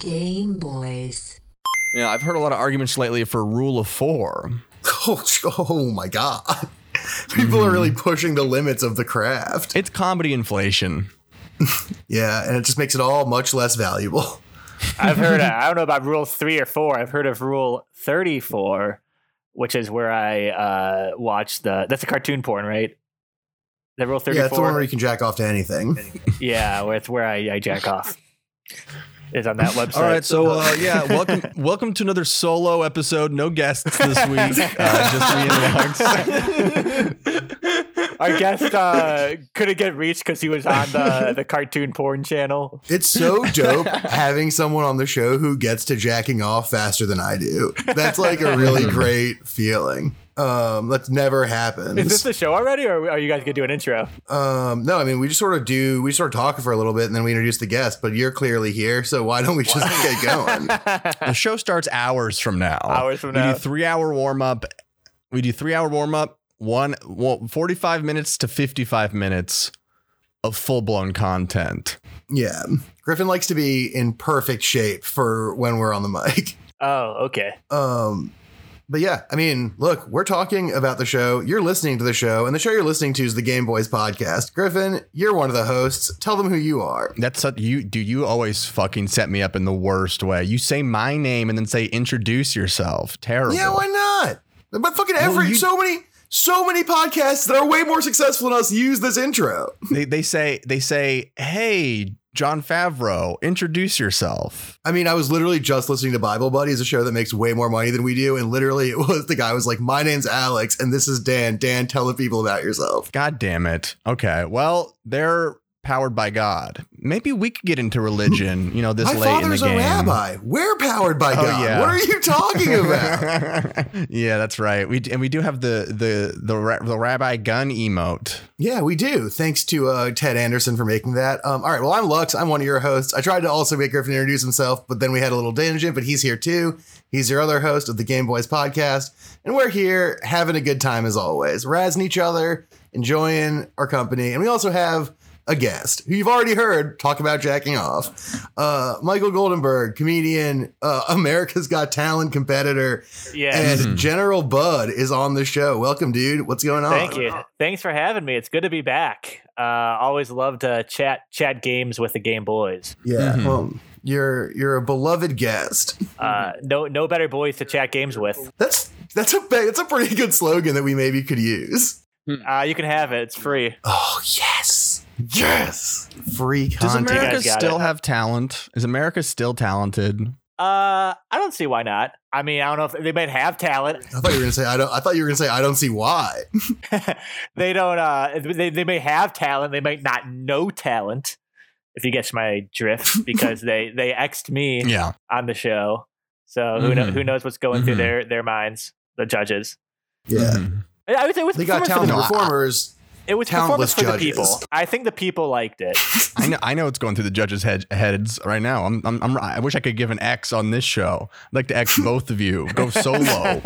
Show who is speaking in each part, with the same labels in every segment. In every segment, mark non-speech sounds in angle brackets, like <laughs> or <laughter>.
Speaker 1: Game Boys.
Speaker 2: Yeah, I've heard a lot of arguments lately for rule of four. <laughs>
Speaker 3: Oh, oh my god. People are really pushing the limits of the craft.
Speaker 2: It's comedy inflation. <laughs>
Speaker 3: Yeah, and it just makes it all much less valuable. <laughs>
Speaker 4: I've heard. I don't know about rule three or four. I've heard of rule thirty-four, which is where I uh, watch the. That's a cartoon porn, right? The rule
Speaker 3: Yeah, it's the one where you can jack off to anything.
Speaker 4: Yeah, where it's where I, I jack off. Is on that website.
Speaker 2: All right, so uh, yeah, <laughs> welcome welcome to another solo episode. No guests this week. Uh, just me and Lux. <laughs>
Speaker 4: Our guest uh, couldn't get reached because he was on the, the cartoon porn channel.
Speaker 3: It's so dope having someone on the show who gets to jacking off faster than I do. That's like a really great feeling. Um, that's never happens.
Speaker 4: Is this the show already, or are you guys gonna do an intro?
Speaker 3: Um, no, I mean we just sort of do. We sort of talk for a little bit, and then we introduce the guest. But you're clearly here, so why don't we just get going? <laughs>
Speaker 2: The show starts hours from now.
Speaker 4: Hours from
Speaker 2: we
Speaker 4: now.
Speaker 2: do three hour warm up. We do three hour warm up. One well, 45 minutes to 55 minutes of full blown content.
Speaker 3: Yeah, Griffin likes to be in perfect shape for when we're on the mic.
Speaker 4: Oh, okay.
Speaker 3: Um, but yeah, I mean, look, we're talking about the show. You're listening to the show, and the show you're listening to is the Game Boys podcast. Griffin, you're one of the hosts. Tell them who you are.
Speaker 2: That's such, you. Do you always fucking set me up in the worst way? You say my name and then say introduce yourself. Terrible.
Speaker 3: Yeah, why not? But fucking every
Speaker 2: you-
Speaker 3: so many so many podcasts that are way more successful than us use this intro.
Speaker 2: they they say they say, "Hey, Jon Favreau, introduce yourself."
Speaker 3: I mean, I was literally just listening to Bible Buddies, a show that makes way more money than we do, and literally it was the guy was like, "My name's Alex, and this is Dan. Dan, tell the people about yourself."
Speaker 2: God damn it. Okay. Well, they're powered by God. Maybe we could get into religion, <laughs> you know, this
Speaker 3: My
Speaker 2: late in the
Speaker 3: father's a
Speaker 2: game.
Speaker 3: rabbi. We're powered by
Speaker 2: Oh,
Speaker 3: God.
Speaker 2: yeah.
Speaker 3: What are you talking about? <laughs>
Speaker 2: yeah, that's right. We and we do have the the the, the rabbi gun emote.
Speaker 3: yeah, we do. Thanks to uh, Ted Anderson for making that. Um, all right. Well, I'm Lux. I'm one of your hosts. I tried to also make Griffin introduce himself, but then we had a little tangent. But he's here too. He's your other host of the Game Boys podcast, and we're here having a good time as always, razzing each other, enjoying our company, and we also have a guest who you've already heard talk about jacking off. Uh, Michael Goldenberg, comedian, uh, <laughs> America's Got Talent competitor,
Speaker 4: Yeah.
Speaker 3: and General Bud is on the show. Welcome, dude. What's going on?
Speaker 4: Thank you. Thanks for having me. It's good to be back. Uh, always love to chat chat games with the Game Boys.
Speaker 3: Yeah,
Speaker 2: Mhm.
Speaker 3: well, you're you're a beloved guest.
Speaker 4: Uh, no no better boys to chat games with.
Speaker 3: That's that's a that's a pretty good slogan that we maybe could use.
Speaker 4: Uh, you can have it. It's free.
Speaker 3: Oh yes, yes, free content.
Speaker 4: Does. America
Speaker 2: still
Speaker 4: it.
Speaker 2: have talent? Is America still talented?
Speaker 4: Uh, I don't see why not. I mean, I don't know if they might have talent.
Speaker 3: I thought you were gonna say I don't. I thought you were gonna say I don't see why. <laughs> <laughs>
Speaker 4: they don't. Uh, they they may have talent. They might not know talent. If you get my drift, <laughs> because they they xed me
Speaker 2: Yeah.
Speaker 4: on the show. So who know,
Speaker 2: Mhm.
Speaker 4: who knows what's going through
Speaker 2: Mhm.
Speaker 4: their their minds, the judges.
Speaker 3: Yeah,
Speaker 2: Mhm.
Speaker 4: I would say it was
Speaker 3: they got
Speaker 4: performance
Speaker 3: talented
Speaker 4: the,
Speaker 2: No, I-
Speaker 3: performers.
Speaker 4: It was
Speaker 3: talentless
Speaker 4: performance for the
Speaker 3: judges.
Speaker 4: people. I think the people liked it. <laughs>
Speaker 2: I know. I know it's going through the judges' head, heads right now. I'm, I'm, I'm. I wish I could give an X on this show. I'd like to X <laughs> both of you. Go solo. <laughs>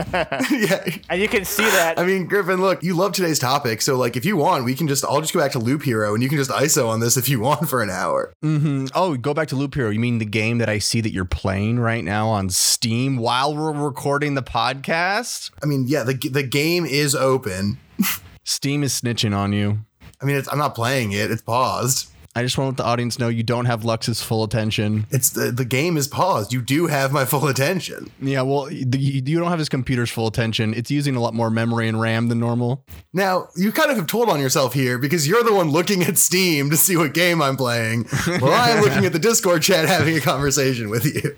Speaker 3: yeah,
Speaker 4: and you can see that.
Speaker 3: I mean Griffin, look, you love today's topic, so like if you want, we can just I'll just go back to Loop Hero and you can just ISO on this if you want for an hour.
Speaker 2: hmm Oh, go back to Loop Hero. You mean the game that I see that you're playing right now on Steam while we're recording the podcast?
Speaker 3: I mean, yeah, the the game is open.
Speaker 2: Steam is snitching on you.
Speaker 3: I mean, it's, I'm not playing it; it's paused.
Speaker 2: I just want to let the audience know you don't have Lux's full attention.
Speaker 3: It's the the game is paused. You do have my full attention.
Speaker 2: Yeah, well, the, you don't have his computer's full attention. It's using a lot more memory and RAM than normal.
Speaker 3: Now, you kind of have told on yourself here because you're the one looking at Steam to see what game I'm playing, while I am looking at the Discord chat having a conversation with you.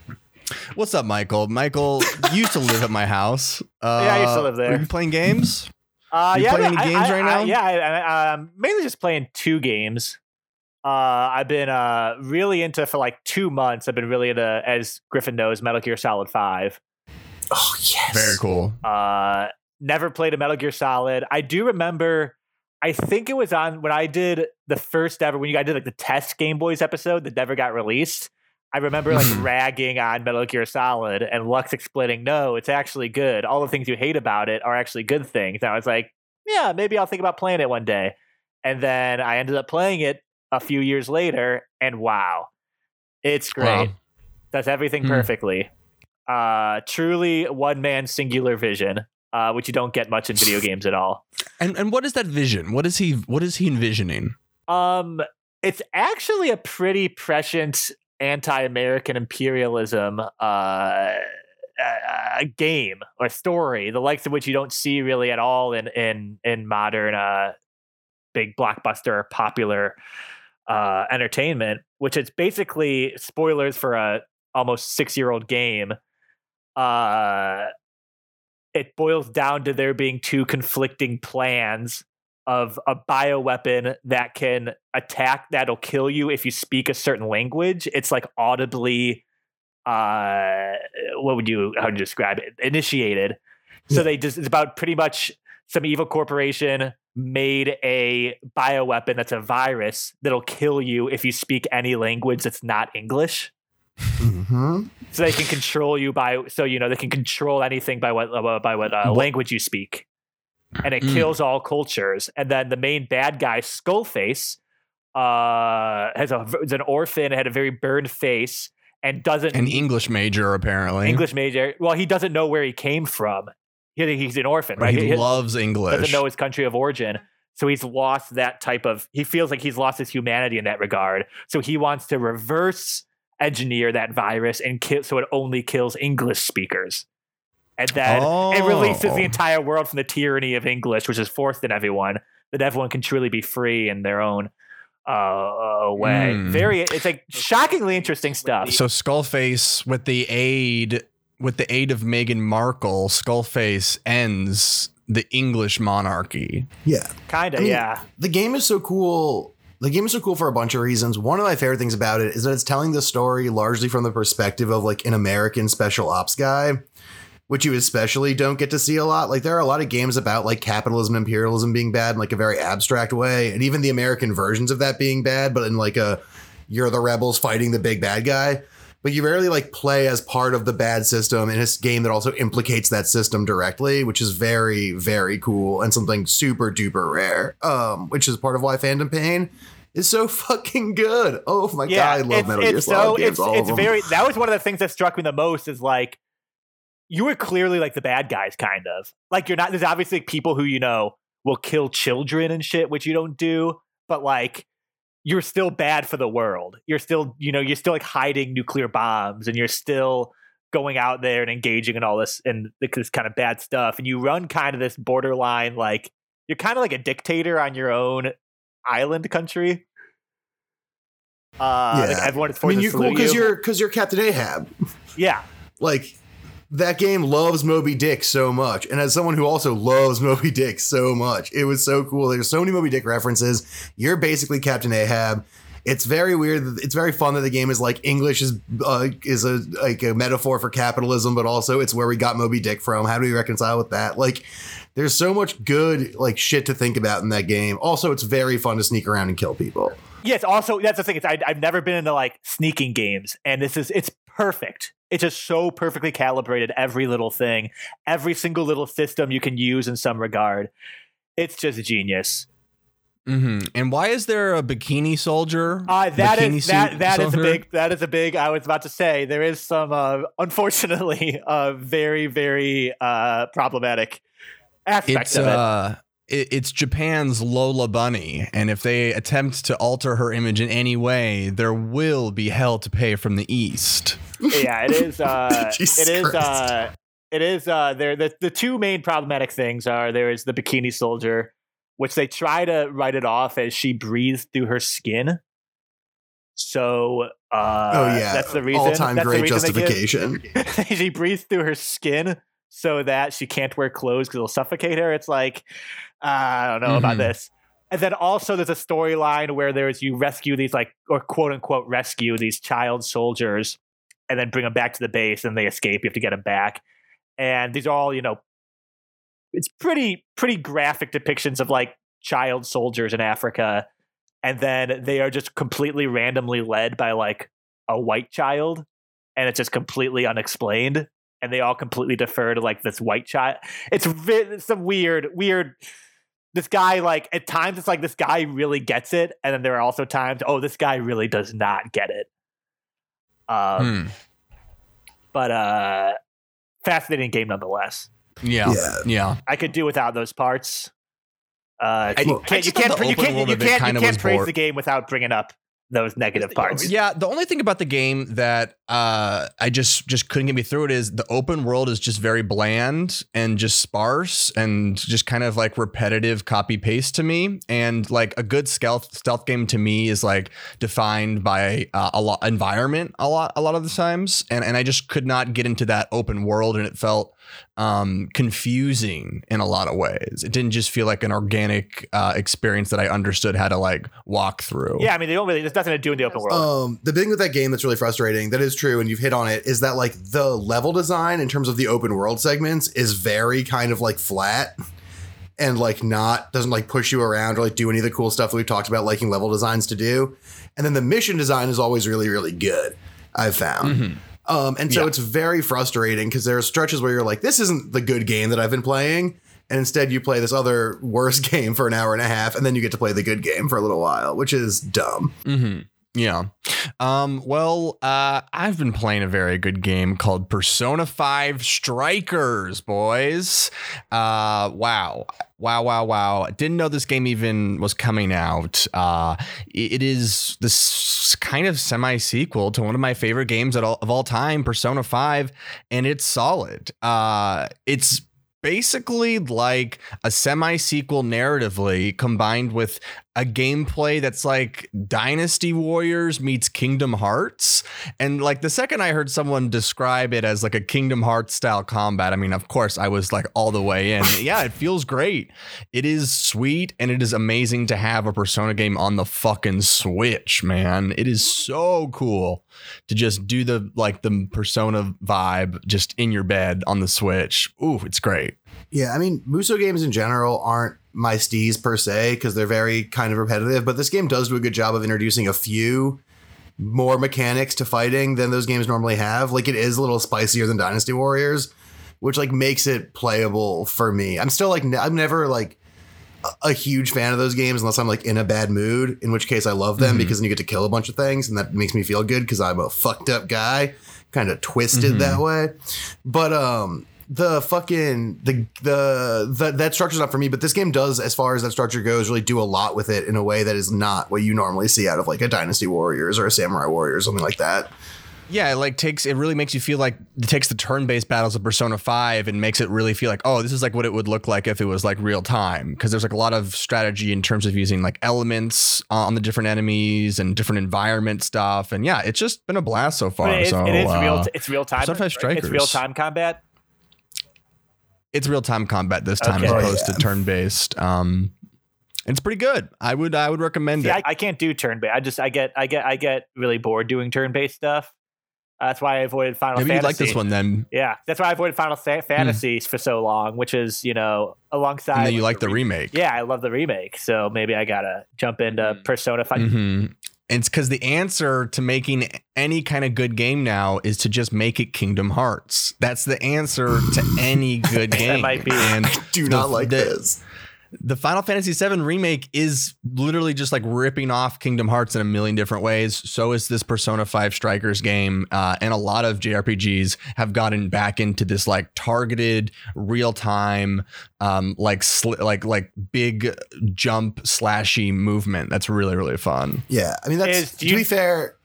Speaker 2: What's up, Michael? Michael used to live at my house. Uh,
Speaker 4: Yeah, I used to live there.
Speaker 2: Are you playing games?
Speaker 4: Uh,
Speaker 2: You
Speaker 4: yeah,
Speaker 2: playing
Speaker 4: I-
Speaker 2: any games
Speaker 4: I-
Speaker 2: right
Speaker 4: I-
Speaker 2: now?
Speaker 4: yeah, I, I, I'm mainly just playing two games. Uh, I've been uh, really into for like two months. I've been really into, as Griffin knows, Metal Gear Solid Five.
Speaker 3: Oh yes,
Speaker 2: Very cool.
Speaker 4: Uh, never played a Metal Gear Solid. I do remember. I think it was on when I did the first ever when you guys did like the test Game Boys episode that never got released. I remember like <laughs> ragging on Metal Gear Solid and Lux explaining, no, it's actually good. All the things you hate about it are actually good things. And I was like, yeah, maybe I'll think about playing it one day. And then I ended up playing it a few years later, and wow, it's great.
Speaker 2: Wow.
Speaker 4: Does everything
Speaker 2: Hmm.
Speaker 4: perfectly. Uh, truly one man singular vision, uh, which you don't get much in video <laughs> games at all.
Speaker 2: And and what is that vision? What is he what is he envisioning?
Speaker 4: Um, it's actually a pretty prescient anti-American imperialism uh, game or story, the likes of which you don't see really at all in in in modern uh, big blockbuster popular uh, entertainment. Which is basically spoilers for a almost six year old game. Uh, it boils down to there being two conflicting plans of a bioweapon that can attack that'll kill you if you speak a certain language. It's like audibly uh what would you how would you describe it? Initiated. So
Speaker 3: Yeah.
Speaker 4: they just it's about pretty much some evil corporation made a bioweapon that's a virus that'll kill you if you speak any language that's not English.
Speaker 3: hmm
Speaker 4: So they can control you by so you know they can control anything by what by what uh,
Speaker 2: What-
Speaker 4: language you speak, and it
Speaker 2: Mm.
Speaker 4: kills all cultures. And then the main bad guy, Skullface, uh, has a is an orphan, had a very burned face, and doesn't
Speaker 2: An English major apparently.
Speaker 4: English major. Well, he doesn't know where he came from. He, he's an orphan,
Speaker 2: Right? He,
Speaker 4: He-
Speaker 2: loves English.
Speaker 4: doesn't know his country of origin. So he's lost that type of, he feels like he's lost his humanity in that regard. So he wants to reverse engineer that virus and kill, so it only kills English speakers. And then it releases
Speaker 2: Oh.
Speaker 4: the entire world from the tyranny of English, which is forced in everyone, that everyone can truly be free in their own uh, uh, way.
Speaker 2: Mm.
Speaker 4: Very, it's like shockingly interesting stuff.
Speaker 2: So Skullface, with the aid with the aid of Meghan Markle, Skullface ends the English monarchy.
Speaker 3: Yeah.
Speaker 4: Kind of,
Speaker 3: I mean,
Speaker 4: yeah.
Speaker 3: the game is so cool. The game is so cool for a bunch of reasons. One of my favorite things about it is that it's telling the story largely from the perspective of like an American special ops guy, which you especially don't get to see a lot. Like there are a lot of games about like capitalism, imperialism being bad in like a very abstract way, and even the American versions of that being bad, but in like a you're the rebels fighting the big bad guy. But you rarely like play as part of the bad system in a game that also implicates that system directly, which is very, very cool and something super duper rare. Um, which is part of why Phantom Pain is so <laughs> fucking good. Oh my god, I love Metal Gear Solid
Speaker 4: so
Speaker 3: games.
Speaker 4: it's
Speaker 3: all of
Speaker 4: it's
Speaker 3: them.
Speaker 4: very that was one of the things that struck me the most is like you were clearly like the bad guys kind of like you're not there's obviously people who you know will kill children and shit which you don't do but like you're still bad for the world you're still you know you're still like hiding nuclear bombs and you're still going out there and engaging in all this and this kind of bad stuff and you run kind of this borderline like you're kind of like a dictator on your own island country uh, like
Speaker 3: Yeah.
Speaker 4: everyone is
Speaker 3: I
Speaker 4: forced
Speaker 3: mean,
Speaker 4: to
Speaker 3: you cool
Speaker 4: salute
Speaker 3: because
Speaker 4: you.
Speaker 3: you're because you're Captain Ahab.
Speaker 4: yeah,
Speaker 3: like that game loves Moby Dick so much. And as someone who also loves <laughs> Moby Dick so much, it was so cool. There's so many Moby Dick references. You're basically Captain Ahab. It's very weird. It's very fun that the game is like English is uh, is a like a metaphor for capitalism, but also it's where we got Moby Dick from. How do we reconcile with that? Like, there's so much good like shit to think about in that game. Also, it's very fun to sneak around and kill people.
Speaker 4: yes. Also, that's the thing. It's I, I've never been into like sneaking games, and this is it's perfect. It's just so perfectly calibrated. Every little thing, every single little system you can use in some regard. It's just genius.
Speaker 2: hmm And why is there a bikini soldier?
Speaker 4: Uh, that
Speaker 2: Bikini
Speaker 4: is that that is a big that is a big. I was about to say there is some uh, unfortunately <laughs> uh, very very uh, problematic aspects
Speaker 2: It's
Speaker 4: of it.
Speaker 2: uh, it, it's Japan's Lola Bunny, and if they attempt to alter her image in any way, there will be hell to pay from the east.
Speaker 4: Yeah, it is. Uh, <laughs> it is. Uh, it is. Uh, there. The the two main problematic things are there is the bikini soldier, which they try to write it off as she breathes through her skin. So, uh,
Speaker 3: oh yeah,
Speaker 4: that's the reason.
Speaker 3: All time
Speaker 4: the
Speaker 3: great
Speaker 4: give-
Speaker 3: justification. <laughs>
Speaker 4: she breathes through her skin so that she can't wear clothes because it'll suffocate her. It's like uh, I don't know about
Speaker 2: Mhm.
Speaker 4: this. And then also there's a storyline where there's you rescue these like or quote unquote rescue these child soldiers and then bring them back to the base and they escape. You have to get them back. And these are all you know. It's pretty pretty graphic depictions of like child soldiers in Africa, and then they are just completely randomly led by like a white child and it's just completely unexplained and they all completely defer to like this white child it's vi- some weird weird this guy like at times it's like this guy really gets it and then there are also times oh this guy really does not get it um
Speaker 2: Hmm.
Speaker 4: but uh, fascinating game nonetheless.
Speaker 2: Yeah,
Speaker 3: Yeah.
Speaker 2: yeah.
Speaker 4: I could do without those parts. Uh,
Speaker 2: I-
Speaker 4: you
Speaker 2: I
Speaker 4: can't, you can't, you can't, you can't, you can't praise
Speaker 2: bored.
Speaker 4: the game without bringing up those negative parts.
Speaker 2: Yeah, the only thing about the game that uh, I just just couldn't get me through it is the open world is just very bland and just sparse and just kind of like repetitive copy paste to me. And like a good stealth stealth game to me is like defined by uh, a lot environment a lot a lot of the times, and and I just could not get into that open world, and it felt um confusing in a lot of ways it didn't just feel like an organic uh experience that i understood how to like walk through
Speaker 4: Yeah, I mean, they don't really. There's nothing to do in the open world.
Speaker 3: Um, the thing with that game that's really frustrating, that is true, and you've hit on it, is that like the level design in terms of the open world segments is very kind of like flat and like not doesn't like push you around or like do any of the cool stuff that we've talked about liking level designs to do. And then the mission design is always really, really good, I've found. Um, and so
Speaker 2: Yeah.
Speaker 3: it's very frustrating because there are stretches where you're like, this isn't the good game that I've been playing. And instead, you play this other worse <laughs> game for an hour and a half, and then you get to play the good game for a little while, which is dumb.
Speaker 2: Mm-hmm. Yeah. Um, well, uh, I've been playing a very good game called Persona 5 Strikers, boys. Uh, wow. Wow, wow, wow. Didn't know this game even was coming out. Uh, it is this kind of semi sequel to one of my favorite games all, of all time, Persona 5, and it's solid. Uh, it's basically like a semi sequel narratively combined with a gameplay that's like Dynasty Warriors meets Kingdom Hearts. And like the second I heard someone describe it as like a Kingdom Hearts style combat, I mean, of course, I was like all the way in. yeah, it feels great. It is sweet and it is amazing to have a Persona game on the fucking Switch, man. It is so cool to just do the like the Persona vibe just in your bed on the Switch. Ooh, it's great.
Speaker 3: Yeah, I mean, Musou games in general aren't my steez per se because they're very kind of repetitive, but this game does do a good job of introducing a few more mechanics to fighting than those games normally have. Like it is a little spicier than Dynasty Warriors, which like makes it playable for me. I'm still like I'm never like a- huge fan of those games unless I'm like in a bad mood, in which case I love them
Speaker 2: Mhm.
Speaker 3: because then you get to kill a bunch of things and that makes me feel good because I'm a fucked up guy, kind of twisted
Speaker 2: Mhm.
Speaker 3: that way. But um the fucking the the that that structure's not for me, but this game does, as far as that structure goes, really do a lot with it in a way that is not what you normally see out of like a Dynasty Warriors or a Samurai Warrior or something like that.
Speaker 2: Yeah, it like takes it really makes you feel like it takes the turn-based battles of Persona 5 and makes it really feel like, oh, this is like what it would look like if it was like real time. Because there's like a lot of strategy in terms of using like elements on the different enemies and different environment stuff. And yeah, it's just been a blast so far.
Speaker 4: But it is,
Speaker 2: so
Speaker 4: it is
Speaker 2: uh,
Speaker 4: real. It's real time.
Speaker 2: Persona 5
Speaker 4: It's real time combat.
Speaker 2: It's real time combat this time
Speaker 4: Okay.
Speaker 2: as
Speaker 3: Oh,
Speaker 2: opposed
Speaker 3: yeah.
Speaker 2: to turn-based. Um it's pretty good. I would I would recommend
Speaker 4: See,
Speaker 2: it.
Speaker 4: I, I can't do turn based. I just I get I get I get really bored doing turn based stuff. Uh, that's why I avoided Final
Speaker 2: Maybe
Speaker 4: Fantasy.
Speaker 2: you'd like this one then.
Speaker 4: Yeah, that's why I avoided Final Fa- Fantasies for so long, which is you know alongside.
Speaker 2: And then you like the remake.
Speaker 4: Yeah, I love the remake, so maybe I gotta jump into
Speaker 5: Mm.
Speaker 4: Persona Five.
Speaker 2: It's because the answer to making any kind of good game now is to just make it Kingdom Hearts. That's the answer to any good <laughs> game.
Speaker 4: that might be.
Speaker 2: And <laughs>
Speaker 3: Do
Speaker 2: The-
Speaker 3: not like
Speaker 2: the-
Speaker 3: this.
Speaker 2: The Final Fantasy VII remake is literally just like ripping off Kingdom Hearts in a million different ways. So is this Persona 5 Strikers game. Uh, and a lot of JRPGs have gotten back into this like targeted, real time, um, like sli- like like big jump slashy movement. That's really really fun.
Speaker 3: Yeah, I mean that's
Speaker 4: Is-
Speaker 3: to
Speaker 4: you-
Speaker 3: be fair.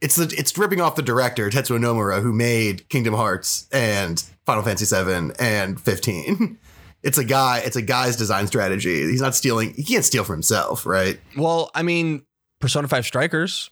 Speaker 3: It's the it's ripping off the director Tetsuya Nomura who made Kingdom Hearts and Final Fantasy VII and 15. <laughs> It's a guy. It's a guy's design strategy. He's not stealing. He can't steal for himself, right?
Speaker 2: Well, I mean, Persona 5 Strikers.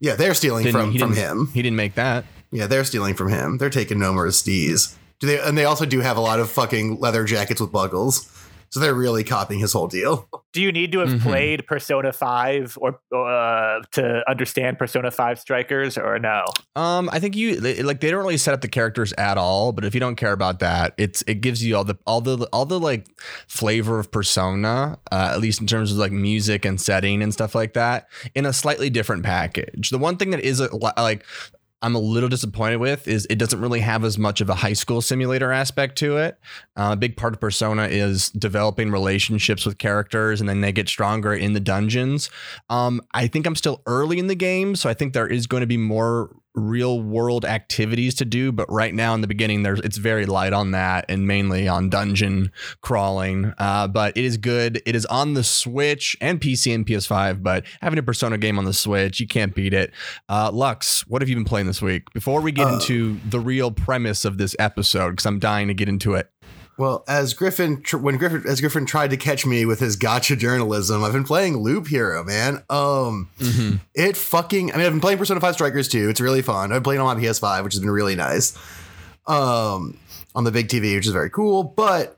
Speaker 3: Yeah, they're stealing from from him.
Speaker 2: He didn't make that.
Speaker 3: Yeah, they're stealing from him. They're taking Nomura's steez. Do they? And they also do have a lot of fucking leather jackets with buckles. So they're really copying his whole deal.
Speaker 4: Do you need to have
Speaker 2: Mhm.
Speaker 4: played Persona Five or uh, to understand Persona Five Strikers, or no?
Speaker 2: Um, I think you like they don't really set up the characters at all, but if you don't care about that, it's it gives you all the all the all the like flavor of persona, uh, at least in terms of like music and setting and stuff like that, in a slightly different package. The one thing that is a, like I'm a little disappointed with is it doesn't really have as much of a high school simulator aspect to it. Uh, a big part of Persona is developing relationships with characters, and then they get stronger in the dungeons. Um, I think I'm still early in the game, so I think there is going to be more real world activities to do but right now in the beginning there's it's very light on that and mainly on dungeon crawling. Uh, but it is good. It is on the switch and pc and ps5 but having a persona game on the switch you can't beat it. Uh, lux what have you been playing this week? Before we get
Speaker 3: Uh,
Speaker 2: into the real premise of this episode because i'm dying to get into it
Speaker 3: Well, as Griffin, tr- when Griffin, as Griffin tried to catch me with his gotcha journalism, I've been playing Loop Hero, man. Um, it fucking. I mean, I've been playing Persona Five Strikers too. It's really fun. I've been playing on my PS5, which has been really nice. Um, on the big TV, which is very cool. But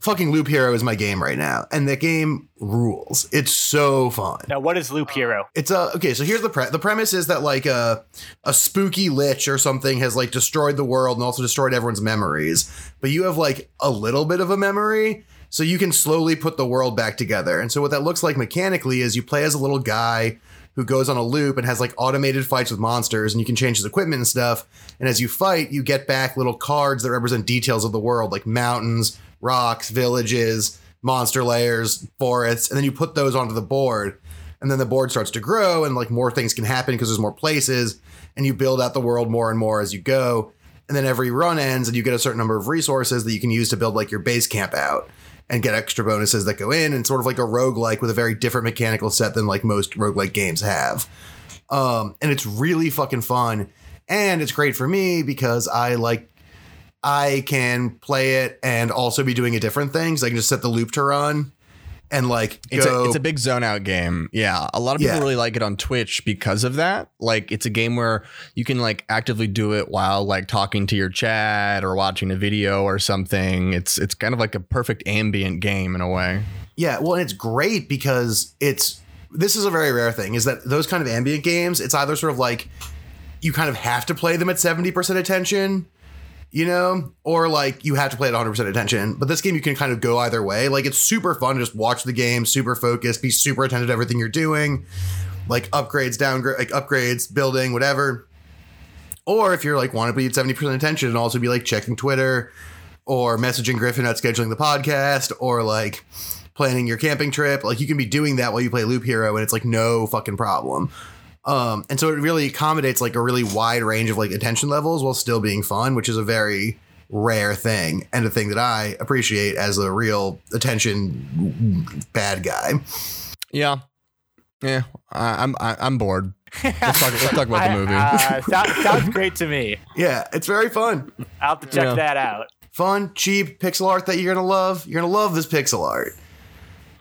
Speaker 3: fucking Loop Hero is my game right now, and that game rules. It's so fun.
Speaker 4: Now, what is Loop Hero?
Speaker 3: It's a okay. So here's the pre- the premise is that like a a spooky lich or something has like destroyed the world and also destroyed everyone's memories. But you have like a little bit of a memory, so you can slowly put the world back together. And so what that looks like mechanically is you play as a little guy who goes on a loop and has like automated fights with monsters, and you can change his equipment and stuff. And as you fight, you get back little cards that represent details of the world, like mountains, rocks, villages, monster layers, forests, and then you put those onto the board. And then the board starts to grow and like more things can happen because there's more places and you build out the world more and more as you go. And then every run ends and you get a certain number of resources that you can use to build like your base camp out and get extra bonuses that go in and sort of like a roguelike with a very different mechanical set than like most roguelike games have. Um and it's really fucking fun. And it's great for me because i like i can play it and also be doing a different things i can just set the loop to run and like
Speaker 2: It's
Speaker 3: go
Speaker 2: a it's a big zone out game. Yeah. A lot of people
Speaker 3: Yeah.
Speaker 2: really like it on Twitch because of that. Like it's a game where you can like actively do it while like talking to your chat or watching a video or something. It's it's kind of like a perfect ambient game in a way.
Speaker 3: Yeah, well, and it's great because it's this is a very rare thing is that those kind of ambient games, it's either sort of like you kind of have to play them at 70% attention, you know, or like you have to play at 100% attention. But this game, you can kind of go either way. Like it's super fun to just watch the game, super focused, be super attentive to everything you're doing, like upgrades, downgrade, like upgrades, building, whatever. Or if you're like want to be at 70% attention and also be like checking Twitter or messaging Griffin at scheduling the podcast or like planning your camping trip. Like you can be doing that while you play Loop Hero and it's like no fucking problem. Um, and so it really accommodates like a really wide range of like attention levels while still being fun, which is a very rare thing and a thing that I appreciate as a real attention bad guy.
Speaker 2: Yeah. Yeah. I, I'm I, I'm bored. Let's talk, let's talk about the <laughs>
Speaker 4: I-
Speaker 2: movie.
Speaker 4: uh, sound- sounds great to me.
Speaker 3: Yeah, it's very fun.
Speaker 4: I'll have to check
Speaker 2: Yeah.
Speaker 4: that out.
Speaker 3: Fun, cheap pixel art that you're gonna love. You're gonna love this pixel art.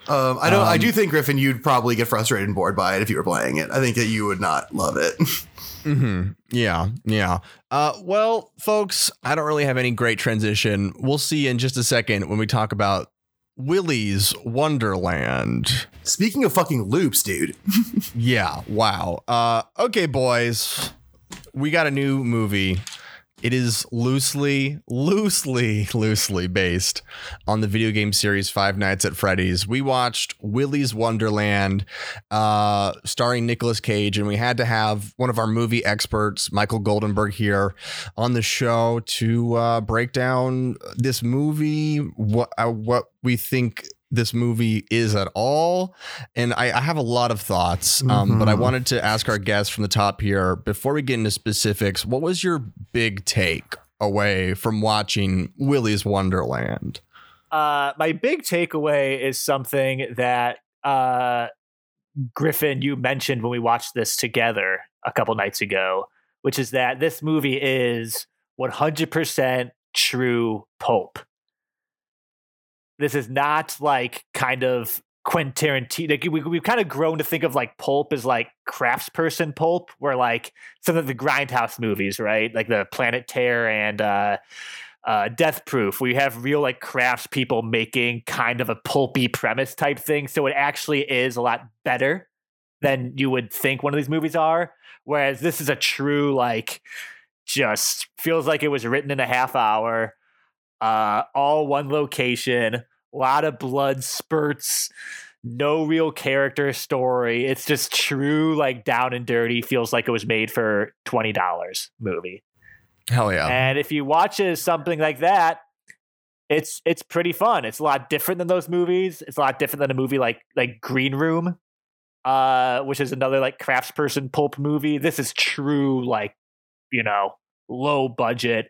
Speaker 3: Um, I don't. I
Speaker 2: Um,
Speaker 3: do think Griffin, you'd probably get frustrated and bored by it if you were playing it. I think that you would not love it. <laughs>
Speaker 2: hmm Yeah, yeah. Uh, well, folks, I don't really have any great transition. We'll see in just a second when we talk about Willy's Wonderland.
Speaker 3: Speaking of fucking loops, dude. <laughs>
Speaker 2: Yeah, wow. Uh, okay, boys, we got a new movie. It is loosely, loosely, loosely based on the video game series Five Nights at Freddy's. We watched Willy's Wonderland, uh, starring Nicolas Cage, and we had to have one of our movie experts, Michael Goldenberg, here on the show to uh, break down this movie, what uh, what we think this movie is at all and I, I have a lot of thoughts, um, but I
Speaker 3: Mhm.
Speaker 2: wanted to ask our guests from the top here before we get into specifics. What was your big take away from watching Willy's Wonderland?
Speaker 4: Uh, my big takeaway is something that uh, Griffin, you mentioned when we watched this together a couple nights ago, which is that this movie is 100% true pulp. This is not like kind of Quentin Tarantino. Like we, we've kind of grown to think of like pulp as like craftsperson pulp, where like some of the grindhouse movies, right? Like the Planet Terror and uh, uh, Death Proof. We have real like crafts people making kind of a pulpy premise type thing. So it actually is a lot better than you would think one of these movies are. Whereas this is a true like just feels like it was written in a half hour, uh, all one location, a lot of blood spurts, no real character story. It's just true, like down and dirty. Feels like it was made for twenty dollars movie.
Speaker 2: Hell yeah.
Speaker 4: And if you watch it as something like that, it's it's pretty fun. It's a lot different than those movies. It's a lot different than a movie like like Green Room, uh, which is another like craftsperson pulp movie. This is true like you know, low budget,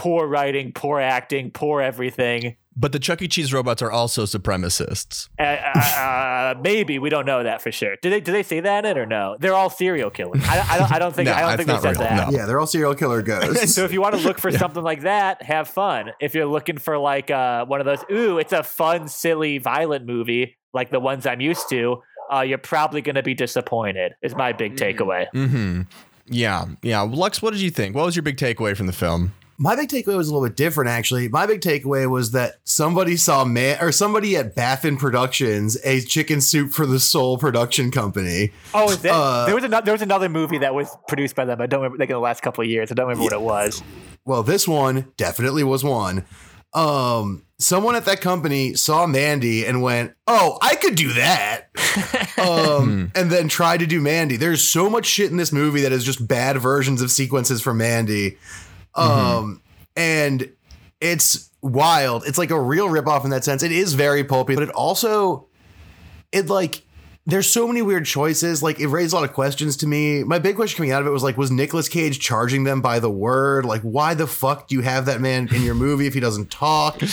Speaker 4: poor writing, poor acting, poor everything.
Speaker 2: But the Chuck E. Cheese robots are also supremacists.
Speaker 4: Uh, uh, uh, <laughs> maybe we don't know that for sure. Do they do they say that in it or no? They're all serial killers. I, I don't. I don't think. <laughs>
Speaker 2: No,
Speaker 4: I don't think they said
Speaker 2: real,
Speaker 4: that.
Speaker 2: no.
Speaker 3: Yeah, they're all serial killer ghosts. <laughs>
Speaker 4: So if you want to look for something like that, have fun. If you're looking for like uh, one of those, ooh, it's a fun, silly, violent movie like the ones I'm used to, uh, you're probably going to be disappointed. Is my big takeaway.
Speaker 2: Mm-hmm. Yeah, yeah. Lux, what did you think? What was your big takeaway from the film?
Speaker 3: My big takeaway was a little bit different, actually. My big takeaway was that somebody saw man or somebody at Baffin Productions, a chicken soup for the soul production company.
Speaker 4: Oh, is that,
Speaker 3: Uh,
Speaker 4: there was another there was another movie that was produced by them. I don't remember like in the last couple of years. I don't remember what it was.
Speaker 3: Well, this one definitely was one. Um, someone at that company saw Mandy and went, "Oh, I could do that," <laughs> um, and then tried to do Mandy. There's so much shit in this movie that is just bad versions of sequences from Mandy, um, and it's wild. It's like a real ripoff in that sense. It is very pulpy, but it also it like there's so many weird choices. Like it raised a lot of questions to me. My big question coming out of it was like, was Nicolas Cage charging them by the word? Like, why the fuck do you have that man in your movie if he doesn't talk? <laughs>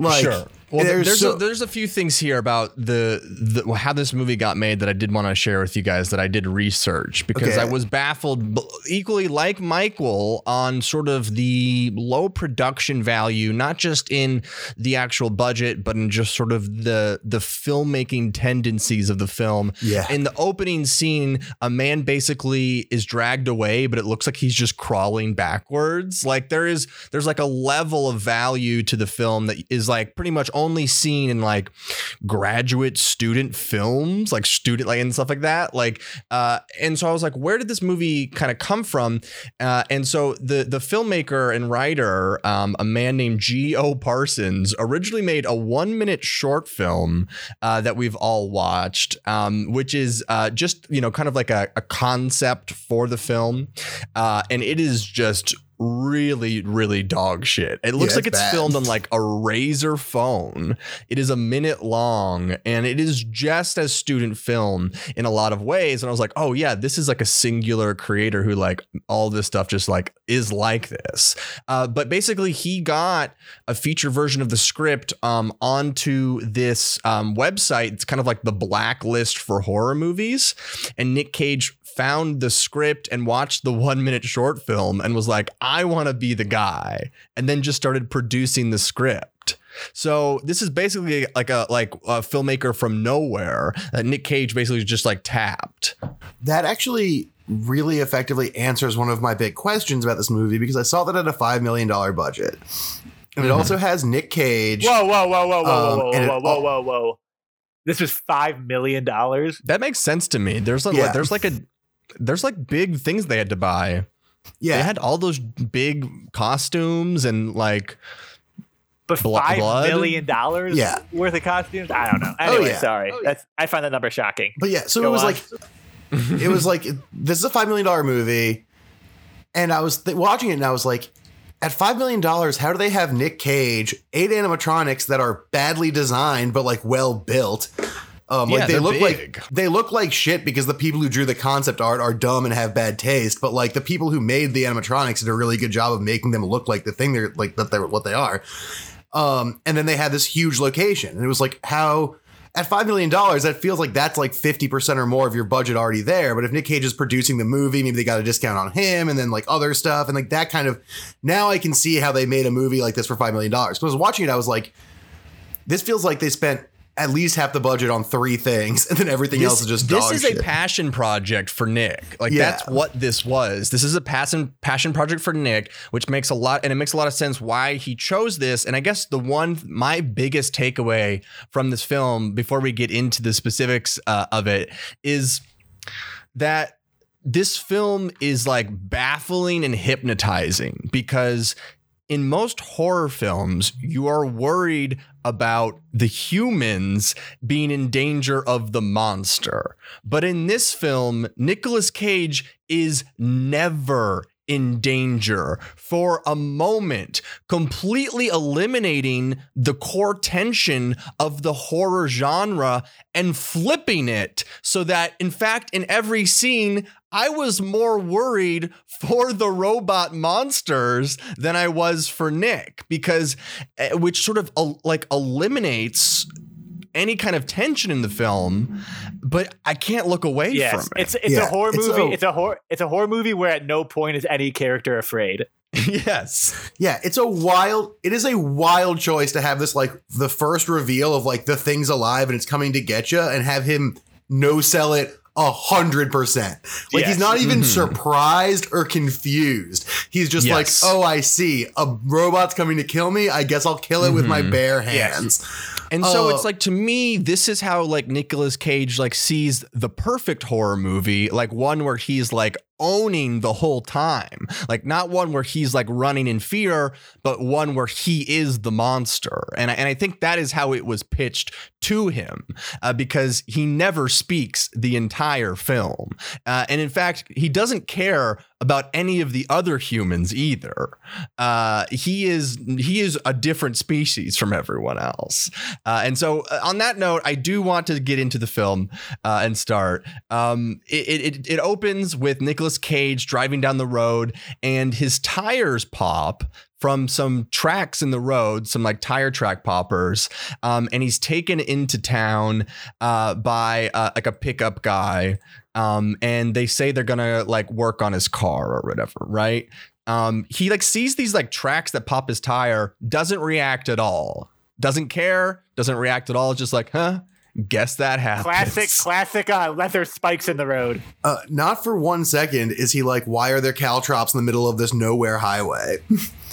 Speaker 3: Like,
Speaker 2: Well,
Speaker 3: there's,
Speaker 2: there's
Speaker 3: so-
Speaker 2: a, there's a few things here about the, the how this movie got made that I did want to share with you guys that I did research because
Speaker 3: Okay.
Speaker 2: I was baffled equally like Michael on sort of the low production value, not just in the actual budget, but in just sort of the the filmmaking tendencies of the film.
Speaker 3: Yeah.
Speaker 2: In the opening scene, a man basically is dragged away, but it looks like he's just crawling backwards. Like there is there's like a level of value to the film that is like pretty much only seen in like graduate student films, like student like and stuff like that. Like uh and so I was like, where did this movie kind of come from? Uh and so the the filmmaker and writer, um, a man named G.O. Parsons, originally made a one minute short film uh, that we've all watched, um, which is uh, just you know kind of like a, a concept for the film, uh, and it is just really really dog shit. It looks
Speaker 3: Yeah,
Speaker 2: like
Speaker 3: it's
Speaker 2: it's filmed on <laughs> like a razor phone. It is a minute long and it is just as student film in a lot of ways. And i was like oh yeah this is like a singular creator who like all this stuff just like is like this. Uh, but basically he got a feature version of the script um, onto this um, website. It's kind of like the blacklist for horror movies. And Nick Cage found the script and watched the one minute short film and was like, I want to be the guy. And then just started producing the script. So this is basically like a like a filmmaker from nowhere that Nick Cage basically just like tapped.
Speaker 3: that actually really effectively answers one of my big questions about this movie because I saw that at a $5 million budget. And it also has Nick Cage.
Speaker 4: Whoa, whoa, whoa, whoa, whoa,
Speaker 3: Um,
Speaker 4: whoa,
Speaker 3: and it
Speaker 4: whoa, whoa, whoa, whoa! This was five million dollars.
Speaker 2: That makes sense to me. There's like
Speaker 3: Yeah.
Speaker 2: there's like a there's like big things they had to buy.
Speaker 3: Yeah.
Speaker 2: They had all those big costumes and like
Speaker 4: But
Speaker 2: Blo-
Speaker 4: five
Speaker 2: blood?
Speaker 4: million dollars
Speaker 3: Yeah.
Speaker 4: worth of costumes? I don't know.
Speaker 3: Oh,
Speaker 4: Anyway,
Speaker 3: yeah.
Speaker 4: sorry.
Speaker 3: Oh, yeah.
Speaker 4: That's I find that number shocking.
Speaker 3: But yeah, so
Speaker 4: Go
Speaker 3: it was
Speaker 4: on.
Speaker 3: like it was like this is a five million dollar movie, and I was th- watching it and I was like, at five million dollars, how do they have Nick Cage, eight animatronics that are badly designed but like well built? Um,
Speaker 2: Yeah,
Speaker 3: like they look
Speaker 2: big.
Speaker 3: like they look like shit because the people who drew the concept art are dumb and have bad taste. But like the people who made the animatronics did a really good job of making them look like the thing they're like that they're what they are. Um, and then they had this huge location, and it was like how at five million dollars, that feels like that's like fifty percent or more of your budget already there. But if Nick Cage is producing the movie, maybe they got a discount on him, and then like other stuff, and like that kind of. Now I can see how they made a movie like this for five million dollars. Because I was watching it, I was like, this feels like they spent at least half the budget on three things, <laughs> and then everything else is just
Speaker 2: this is
Speaker 3: shit.
Speaker 2: a passion project for Nick. Like
Speaker 3: Yeah.
Speaker 2: that's what this was. This is a passion passion project for Nick, which makes a lot and it makes a lot of sense why he chose this. And I guess the one my biggest takeaway from this film before we get into the specifics uh, of it is that this film is like baffling and hypnotizing because in most horror films, you are worried about the humans being in danger of the monster. But in this film, Nicolas Cage is never in danger for a moment, completely eliminating the core tension of the horror genre and flipping it so that, in fact, in every scene, I was more worried for the robot monsters than I was for Nick because, eh, which sort of uh, like eliminates any kind of tension in the film, but I can't look away
Speaker 4: Yes,
Speaker 2: from it.
Speaker 4: it's it's
Speaker 3: Yeah,
Speaker 4: a horror
Speaker 3: it's
Speaker 4: movie.
Speaker 3: a-
Speaker 4: it's a horror. It's a horror movie where at no point is any character afraid. <laughs>
Speaker 2: yes.
Speaker 3: Yeah, it's a wild. It is a wild choice to have this like the first reveal of like the thing's alive and it's coming to get you, and have him no sell it a hundred percent. Like
Speaker 4: Yes.
Speaker 3: he's not even
Speaker 2: Mhm.
Speaker 3: surprised or confused. He's just like, oh, I see, a robot's coming to kill me. I guess I'll kill it with my
Speaker 2: Mhm.
Speaker 3: bare
Speaker 4: Yes.
Speaker 3: hands.
Speaker 2: And so
Speaker 3: Oh.
Speaker 2: it's like to me, this is how like Nicolas Cage like sees the perfect horror movie, like one where he's like owning the whole time. Like not one where he's like running in fear, but one where he is the monster. And I, and I think that is how it was pitched to him uh, because he never speaks the entire film. Uh, and in fact, he doesn't care about any of the other humans either. Uh, he is he is a different species from everyone else. Uh, and so, uh, on that note, I do want to get into the film uh, and start. Um, it, it it opens with Nicolas Cage driving down the road, and his tires pop from some tracks in the road, some like tire track poppers, um, and he's taken into town uh, by uh, like a pickup guy. Um, and they say they're gonna like work on his car or whatever, right? Um, he like sees these like tracks that pop his tire, doesn't react at all, doesn't care, doesn't react at all. Just like, huh? Guess that happens.
Speaker 4: Classic, classic uh, leather spikes in the road.
Speaker 3: Uh, not for one second is he like, why are there caltrops in the middle of this nowhere highway? <laughs>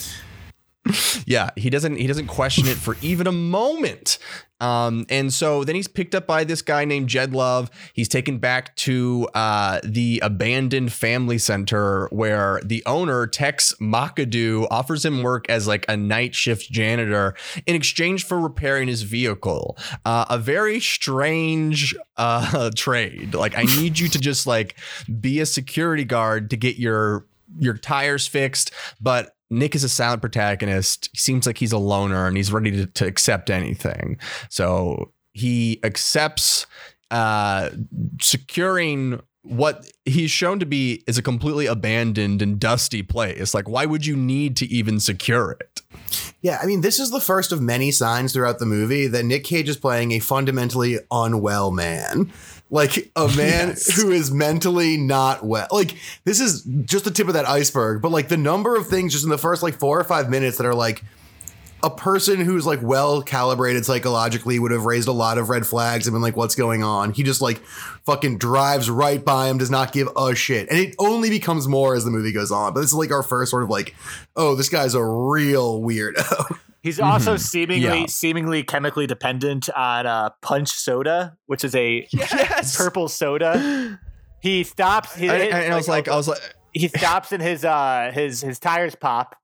Speaker 2: Yeah, he doesn't he doesn't question it for even a moment. Um, and so then he's picked up by this guy named Jed Love. He's taken back to uh, the abandoned family center where the owner Tex Macadoo offers him work as like a night shift janitor in exchange for repairing his vehicle. Uh, a very strange uh, <laughs> trade. Like I need you to just like be a security guard to get your your tires fixed, but Nick is a silent protagonist. He seems like he's a loner and he's ready to, to accept anything. So he accepts uh, securing what he's shown to be is a completely abandoned and dusty place. Like, why would you need to even secure it?
Speaker 3: Yeah, I mean, this is the first of many signs throughout the movie that Nick Cage is playing a fundamentally unwell man. Like a man
Speaker 2: Yes.
Speaker 3: who is mentally not well. Like, this is just the tip of that iceberg, but like the number of things just in the first like four or five minutes that are like a person who's like well calibrated psychologically would have raised a lot of red flags and been like, what's going on? He just like fucking drives right by him, does not give a shit. And it only becomes more as the movie goes on. But this is like our first sort of like, oh, this guy's a real weirdo. <laughs>
Speaker 4: He's also
Speaker 2: Mhm.
Speaker 4: seemingly
Speaker 2: Yeah.
Speaker 4: seemingly chemically dependent on uh, punch soda, which is a
Speaker 2: Yes. <laughs>
Speaker 4: purple soda. He stops. He,
Speaker 2: And, and I was like, I was like,
Speaker 4: he stops and his uh his his tires pop,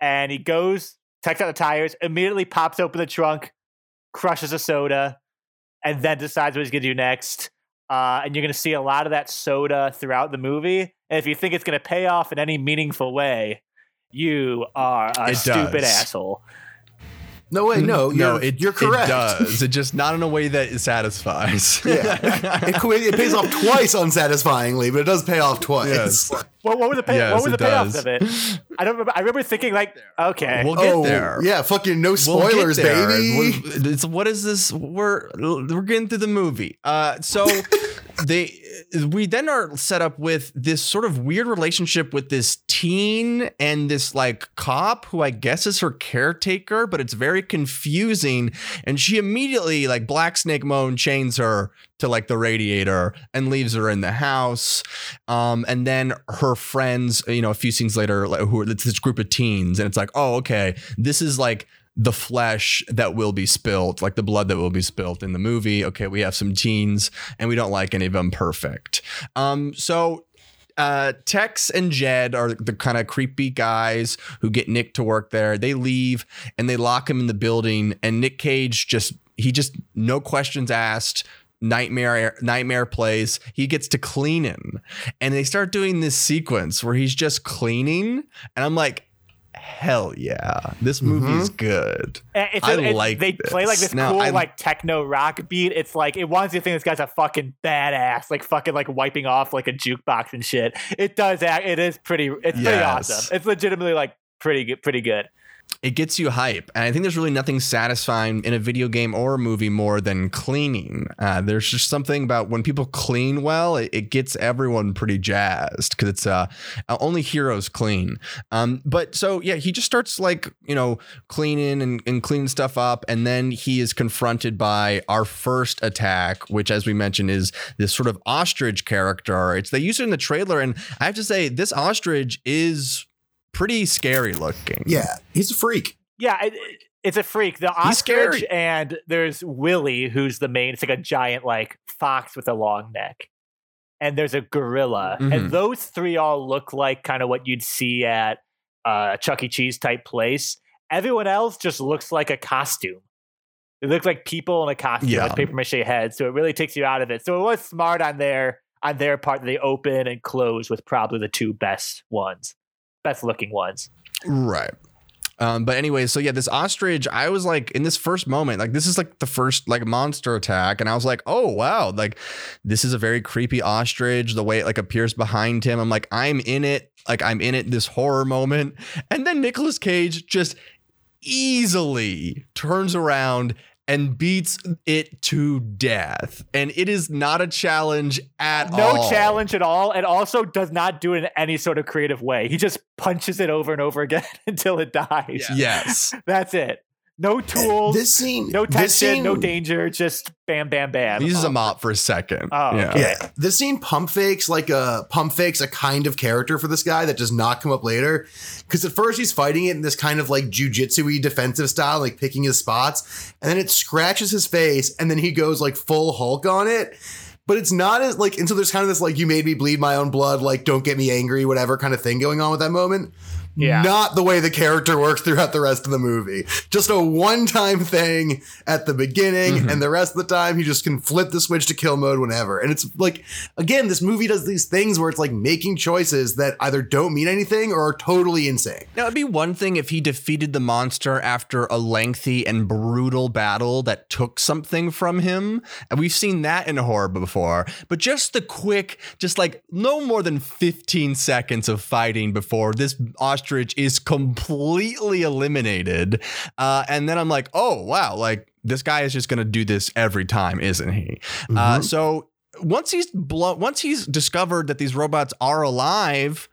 Speaker 4: and he goes takes out the tires, immediately pops open the trunk, crushes a soda, and then decides what he's gonna do next. Uh, and you're gonna see a lot of that soda throughout the movie. And if you think it's gonna pay off in any meaningful way, you are a
Speaker 2: It
Speaker 4: stupid
Speaker 2: does.
Speaker 4: asshole.
Speaker 3: No way, no,
Speaker 2: no,
Speaker 3: you're,
Speaker 2: it,
Speaker 3: you're correct.
Speaker 2: It does. It just not in a way that it satisfies. <laughs>
Speaker 3: Yeah. It, it pays off twice unsatisfyingly, but it does pay off twice.
Speaker 2: Yes.
Speaker 4: What, what were the pay,
Speaker 2: Yes,
Speaker 4: what were the payoffs
Speaker 2: does.
Speaker 4: of it? I don't remember. I remember thinking like, okay,
Speaker 2: We'll get
Speaker 3: oh,
Speaker 2: there.
Speaker 3: yeah, fucking no
Speaker 2: We'll
Speaker 3: spoilers,
Speaker 2: get there.
Speaker 3: baby.
Speaker 2: It's, what is this? We're we're getting through the movie. Uh, so <laughs> they we then are set up with this sort of weird relationship with this teen and this like cop who I guess is her caretaker, but it's very confusing. And she immediately like Black Snake Moan chains her to like the radiator and leaves her in the house. Um, and then her friends, you know, a few scenes later, like, who are it's this group of teens, and it's like, oh, okay, this is like the flesh that will be spilt, like the blood that will be spilt in the movie. Okay, we have some teens, and we don't like any of them perfect. Um, so uh, Tex and Jed are the kind of creepy guys who get Nick to work there. They leave and they lock him in the building, and Nick Cage just he just no questions asked nightmare nightmare place he gets to cleaning and they start doing this sequence where he's just cleaning and i'm like hell yeah this movie is mm-hmm. good
Speaker 4: And It's
Speaker 2: I like
Speaker 4: they play like
Speaker 2: this.
Speaker 4: this
Speaker 2: Now,
Speaker 4: cool
Speaker 2: I-
Speaker 4: like techno rock beat. It's like it wants you to think this guy's a fucking badass, like fucking like wiping off like a jukebox and shit. It does act. It is pretty. It's pretty awesome. It's legitimately like pretty good. Pretty good.
Speaker 2: It gets you hype and i think there's really nothing satisfying in a video game or a movie more than cleaning. Uh, there's just something about when people clean well it, it gets everyone pretty jazzed because it's uh only heroes clean. Um but so yeah he just starts like you know cleaning and, and cleaning stuff up and then he is confronted by our first attack which as we mentioned is this sort of ostrich character. It's they use it in the trailer and i have to say this ostrich is pretty scary looking
Speaker 3: Yeah, he's a freak.
Speaker 4: Yeah, it, it- it's a freak. The
Speaker 2: He's
Speaker 4: ostrich and there's Willy, who's the main. It's like a giant like fox with a long neck, and there's a gorilla,
Speaker 2: Mhm.
Speaker 4: and those three all look like kind of what you'd see at uh, a Chuck E. Cheese type place. Everyone else just looks like a costume. They look like people in a costume
Speaker 2: Yeah.
Speaker 4: with paper mache heads, so it really takes you out of it. So it was smart on their on their part that they open and close with probably the two best ones, best looking ones.
Speaker 2: Right. Um, but anyway, so yeah, this ostrich, I was like in this first moment, like this is like the first like monster attack, and I was like, oh wow, like this is a very creepy ostrich. The way it like appears behind him, I'm like, I'm in it, like I'm in it. This horror moment, and then Nicolas Cage just easily turns around and beats it to death, and it is not a challenge at
Speaker 4: no
Speaker 2: all.
Speaker 4: No challenge at all and also does not do it in any sort of creative way. He just punches it over and over again <laughs> until it dies.
Speaker 2: Yes.
Speaker 4: that's it no tools
Speaker 3: This scene,
Speaker 4: no
Speaker 3: this
Speaker 4: tension no danger just bam bam bam
Speaker 2: He uses a oh. mop for a second.
Speaker 4: Oh,
Speaker 2: yeah.
Speaker 4: okay.
Speaker 3: Yeah, this scene pump fakes like a pump fakes a kind of character for this guy that does not come up later. Because at first he's fighting it in this kind of like jujitsu-y defensive style, like picking his spots, and then it scratches his face, and then he goes like full Hulk on it. But it's not as like, and so there's kind of this like, you made me bleed my own blood, like don't get me angry, whatever kind of thing going on with that moment.
Speaker 4: Yeah.
Speaker 3: Not the way the character works throughout the rest of the movie. Just a one time thing at the beginning,
Speaker 2: Mm-hmm.
Speaker 3: and the rest of the time he just can flip the switch to kill mode whenever. And it's like, again, this movie does these things where it's like making choices that either don't mean anything or are totally insane.
Speaker 2: Now, it'd be one thing if he defeated the monster after a lengthy and brutal battle that took something from him. And we've seen that in horror before. But just the quick, just like no more than 15 seconds of fighting before this ostrich is completely eliminated. Uh, and then I'm like, oh, wow, like this guy is just going to do this every time, isn't he? Uh, so once he's blown, once he's discovered that these robots are alive,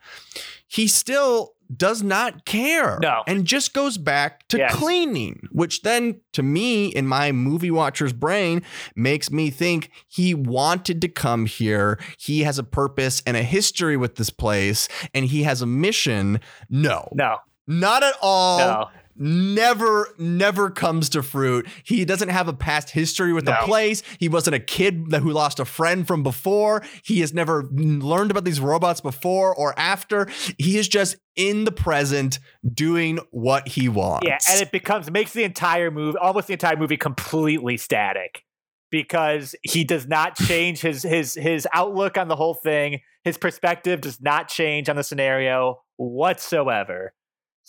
Speaker 2: he still does not care.
Speaker 4: No.
Speaker 2: And just goes back to
Speaker 4: Yes.
Speaker 2: cleaning, which then to me in my movie watcher's brain makes me think he wanted to come here. He has a purpose and a history with this place and he has a mission. No.
Speaker 4: no
Speaker 2: Not at all
Speaker 4: no
Speaker 2: never never comes to fruit. He doesn't have a past history with the place. He wasn't a kid that- who lost a friend from before. He has never learned about these robots before or after. He is just in the present doing what he wants.
Speaker 4: Yeah and it becomes makes the entire movie almost the entire movie completely static because he does not <laughs> change his his his outlook on the whole thing. His perspective does not change on the scenario whatsoever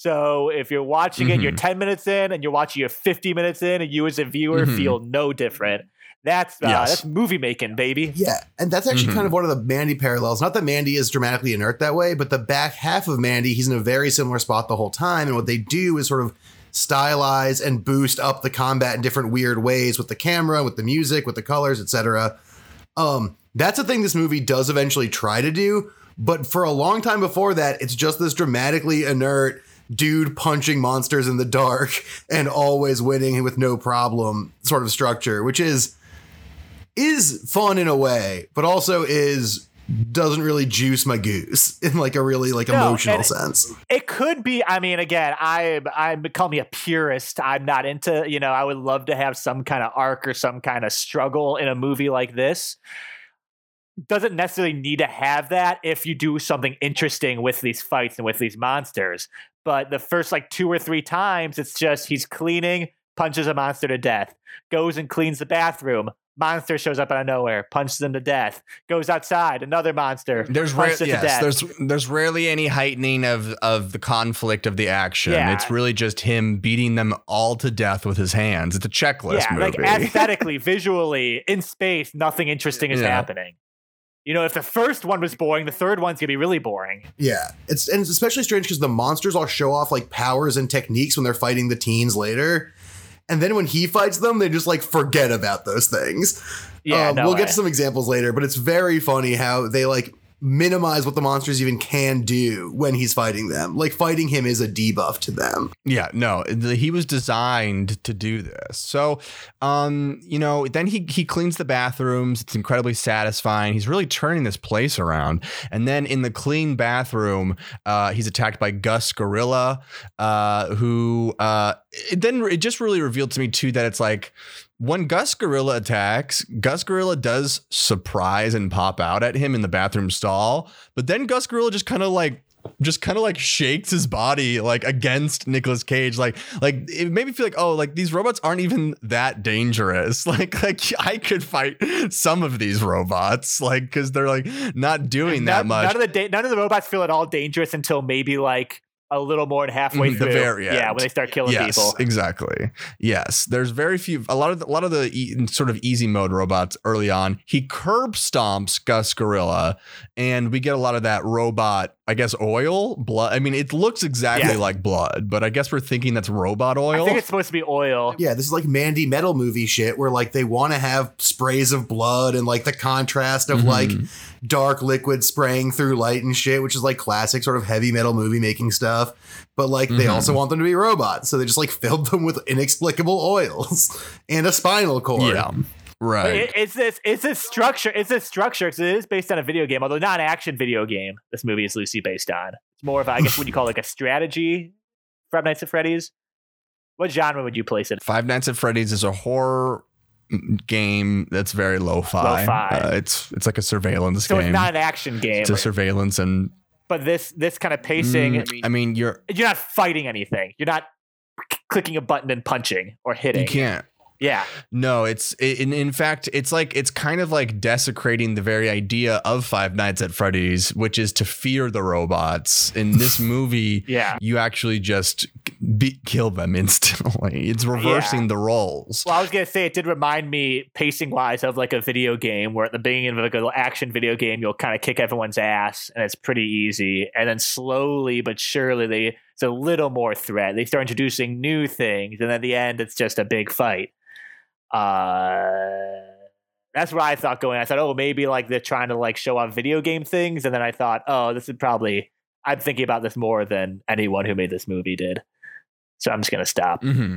Speaker 4: so if you're watching it you're
Speaker 2: Mhm.
Speaker 4: 10 minutes in and you're watching it 50 minutes in and you as a viewer
Speaker 2: Mhm.
Speaker 4: feel no different that's uh,
Speaker 2: Yes.
Speaker 4: that's movie making baby
Speaker 3: Yeah, and that's actually
Speaker 2: Mhm.
Speaker 3: kind of one of the Mandy parallels. Not that Mandy is dramatically inert that way, but the back half of Mandy, he's in a very similar spot the whole time. And what they do is sort of stylize and boost up the combat in different weird ways with the camera, with the music, with the colors, etc. Um, that's a thing this movie does eventually try to do, but for a long time before that, it's just this dramatically inert dude punching monsters in the dark and always winning with no problem sort of structure, which is is fun in a way, but also is doesn't really juice my goose <laughs> in like a really like
Speaker 4: No,
Speaker 3: emotional sense.
Speaker 4: It could be. I mean, again, I I call me a purist. I'm not into. You know, I would love to have some kind of arc or some kind of struggle in a movie like this. Doesn't necessarily need to have that if you do something interesting with these fights and with these monsters. But the first like two or three times, it's just he's cleaning, punches a monster to death, goes and cleans the bathroom, Monster shows up out of nowhere, punches him to death. Goes outside, another monster.
Speaker 2: There's
Speaker 4: to
Speaker 2: yes, there's there's rarely any heightening of of the conflict of the action.
Speaker 4: Yeah.
Speaker 2: It's really just him beating them all to death with his hands. It's a checklist
Speaker 4: yeah, like
Speaker 2: movie. <laughs>
Speaker 4: aesthetically, visually, in space, nothing interesting is
Speaker 2: Yeah.
Speaker 4: happening. You know, if the first one was boring, the third one's gonna be really boring.
Speaker 3: Yeah, it's and it's especially strange because the monsters all show off like powers and techniques when they're fighting the teens later, and then when he fights them, they just like forget about those things.
Speaker 4: Yeah,
Speaker 3: Um,
Speaker 4: no
Speaker 3: we'll
Speaker 4: way.
Speaker 3: get to some examples later, but it's very funny how they like minimize what the monsters even can do when he's fighting them. Like fighting him is a debuff to them.
Speaker 2: Yeah, no, the- he was designed to do this. So, um, you know, then he he cleans the bathrooms. It's incredibly satisfying. He's really turning this place around. And then in the clean bathroom, uh, he's attacked by Gus Gorilla, uh, who uh, it then it just really revealed to me too that it's like when Gus Gorilla attacks, Gus Gorilla does surprise and pop out at him in the bathroom stall, but then Gus Gorilla just kind of like just kind of like shakes his body like against Nicolas Cage like like it made me feel like oh like these robots aren't even that dangerous. <laughs> Like like I could fight some of these robots like cuz they're like not doing that much
Speaker 4: None of the da- none of the robots feel at all dangerous until maybe like a little more than halfway
Speaker 2: Mhm, the
Speaker 4: through.
Speaker 2: very
Speaker 4: Yeah, when they start killing
Speaker 2: yes,
Speaker 4: people.
Speaker 2: exactly. Yes, there's very few. A lot of the, a lot of the e- sort of easy mode robots early on. He curb stomps Gus Gorilla, and we get a lot of that robot. I guess oil, blood. I mean, it looks exactly
Speaker 4: Yeah.
Speaker 2: like blood, but I guess we're thinking that's robot oil.
Speaker 4: I think it's supposed to be oil.
Speaker 3: Yeah, this is like Mandy Metal movie shit where like they want to have sprays of blood and like the contrast of like
Speaker 2: Mhm.
Speaker 3: dark liquid spraying through light and shit, which is like classic sort of heavy metal movie making stuff. But like they
Speaker 2: Mhm.
Speaker 3: also want them to be robots, so they just like filled them with inexplicable oils <laughs> and a spinal cord.
Speaker 2: yeah, right.
Speaker 4: It- It's this it's this structure. It's this structure because it is based on a video game, although not an action video game. This movie is loosely based on. It's more of a, I guess what you call like a strategy. Five Nights at Freddy's. What genre would you place it?
Speaker 2: Five Nights at Freddy's is a horror mm, game that's very lo-fi.
Speaker 4: Lo-fi.
Speaker 2: Uh, it's it's like a surveillance
Speaker 4: So
Speaker 2: game.
Speaker 4: it's not an action game,
Speaker 2: it's a surveillance and
Speaker 4: but this this kind of pacing.
Speaker 2: Mm, I mean, you're
Speaker 4: you're not fighting anything. You're not clicking a button and punching or hitting.
Speaker 2: you can't.
Speaker 4: Yeah,
Speaker 2: No, it's in in fact it's like it's kind of like desecrating the very idea of Five Nights at Freddy's, which is to fear the robots. In this <laughs> movie,
Speaker 4: yeah.
Speaker 2: you actually just be, kill them <laughs> instantly. It's reversing the roles.
Speaker 4: Well, I was gonna say it did remind me pacing wise of like a video game where at the beginning of like an action video game you'll kind of kick everyone's ass and it's pretty easy, and then slowly but surely they it's a little more threat. They start introducing new things, and at the end it's just a big fight. Uh, that's what I thought going. I thought, oh, maybe like they're trying to like show off video game things, and then I thought, oh, this is probably I'm thinking about this more than anyone who made this movie did. So I'm just gonna stop.
Speaker 2: hmm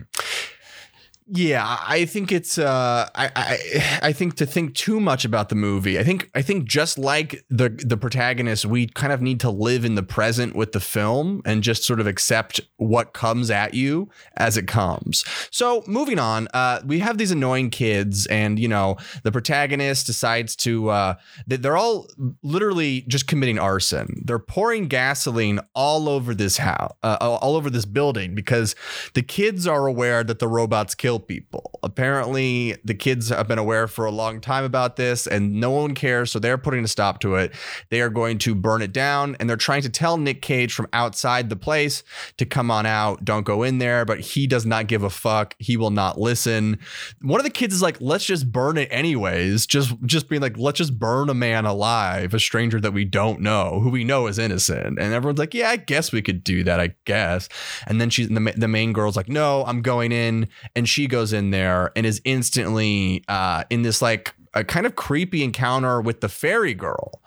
Speaker 2: Yeah, I think it's. Uh, I, I I think to think too much about the movie. I think I think just like the the protagonist, we kind of need to live in the present with the film and just sort of accept what comes at you as it comes. So moving on, uh, we have these annoying kids, and you know the protagonist decides to. Uh, they- they're all literally just committing arson. They're pouring gasoline all over this house, uh, all over this building because the kids are aware that the robots kill people. Apparently, the kids have been aware for a long time about this and no one cares. So they're putting a stop to it. They are going to burn it down and they're trying to tell Nick Cage from outside the place to come on out, don't go in there. But he does not give a fuck. He will not listen. One of the kids is like, let's just burn it anyways. Just, just being like, let's just burn a man alive, a stranger that we don't know, who we know is innocent. And everyone's like, yeah, I guess we could do that. I guess. And then she's the, the main girl's like, no, I'm going in. And she goes in there and is instantly uh, in this like a kind of creepy encounter with the fairy girl,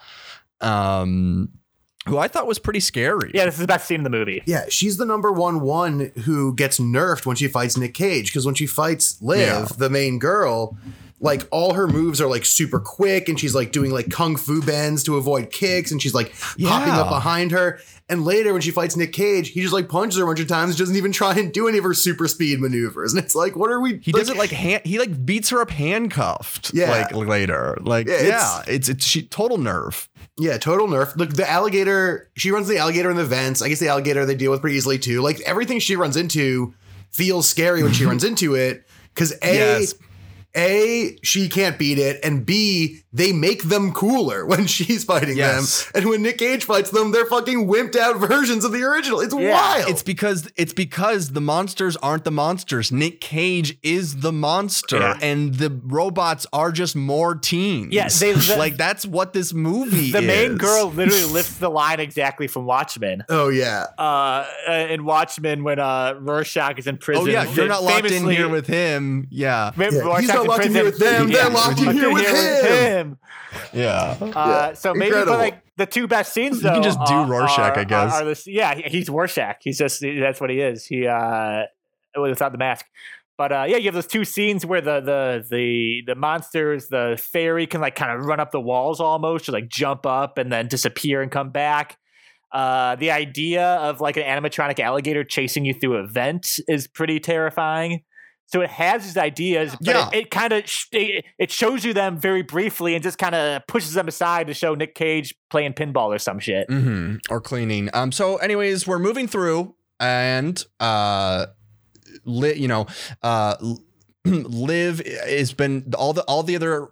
Speaker 2: um, who I thought was pretty scary.
Speaker 4: Yeah, this is the best scene in the movie.
Speaker 3: Yeah, she's the number one one who gets nerfed when she fights Nick Cage because when she fights Liv,
Speaker 2: Yeah.
Speaker 3: the main girl, like all her moves are like super quick and she's like doing like kung fu bends to avoid kicks and she's like popping up behind her. And later when she fights Nick Cage, he just like punches her a bunch of times, doesn't even try and do any of her super speed maneuvers. And it's like, what are we?
Speaker 2: He does it like hand, he like beats her up handcuffed.
Speaker 3: Yeah.
Speaker 2: like later. Like
Speaker 3: Yeah,
Speaker 2: yeah,
Speaker 3: it's-
Speaker 2: it's it's, she total nerf.
Speaker 3: Yeah, total nerf. Look, the alligator, she runs the alligator in the vents. I guess the alligator they deal with pretty easily too. Like everything she runs into feels scary when she <laughs> runs into it. Cause A,
Speaker 2: Yes.
Speaker 3: A, she can't beat it, and B, they make them cooler <laughs> when she's fighting
Speaker 2: Yes.
Speaker 3: them. And when Nick Cage fights them, they're fucking wimped out <laughs> versions of the original. It's
Speaker 4: Yeah.
Speaker 3: wild.
Speaker 2: It's because it's because the monsters aren't the monsters. Nick Cage is the monster,
Speaker 4: Yeah.
Speaker 2: and the robots are just more teens.
Speaker 4: Yeah, they- <laughs> the-
Speaker 2: like that's what this movie
Speaker 4: The
Speaker 2: is.
Speaker 4: main girl literally lifts the line exactly from Watchmen.
Speaker 3: oh yeah.
Speaker 4: Uh, in Watchmen, when uh, Rorschach is in prison.
Speaker 2: Oh yeah, you're not locked in here with him. Yeah,
Speaker 3: Yeah,
Speaker 4: Rorschach's
Speaker 3: he's not locked in here with them, they're locked in here with
Speaker 4: him.
Speaker 2: Yeah.
Speaker 4: Uh, so maybe,
Speaker 3: Incredible.
Speaker 4: but like the two best scenes,
Speaker 2: You can just do
Speaker 4: are-
Speaker 2: Rorschach,
Speaker 4: are-
Speaker 2: I guess.
Speaker 4: Are, are this, yeah, he's Rorschach. He's just that's what he is. He uh, without the mask. But uh, yeah, you have those two scenes where the the the the monsters, the fairy can like kind of run up the walls almost, or like jump up and then disappear and come back. Uh, the idea of like an animatronic alligator chasing you through a vent is pretty terrifying. So it has these ideas, but
Speaker 2: Yeah.
Speaker 4: it, it kind of sh- it, it shows you them very briefly and just kind of pushes them aside to show Nick Cage playing pinball or some shit.
Speaker 2: hmm Or cleaning. Um. So, anyways, we're moving through, and uh, li- you know, uh, <clears throat> Liv has been all the all the other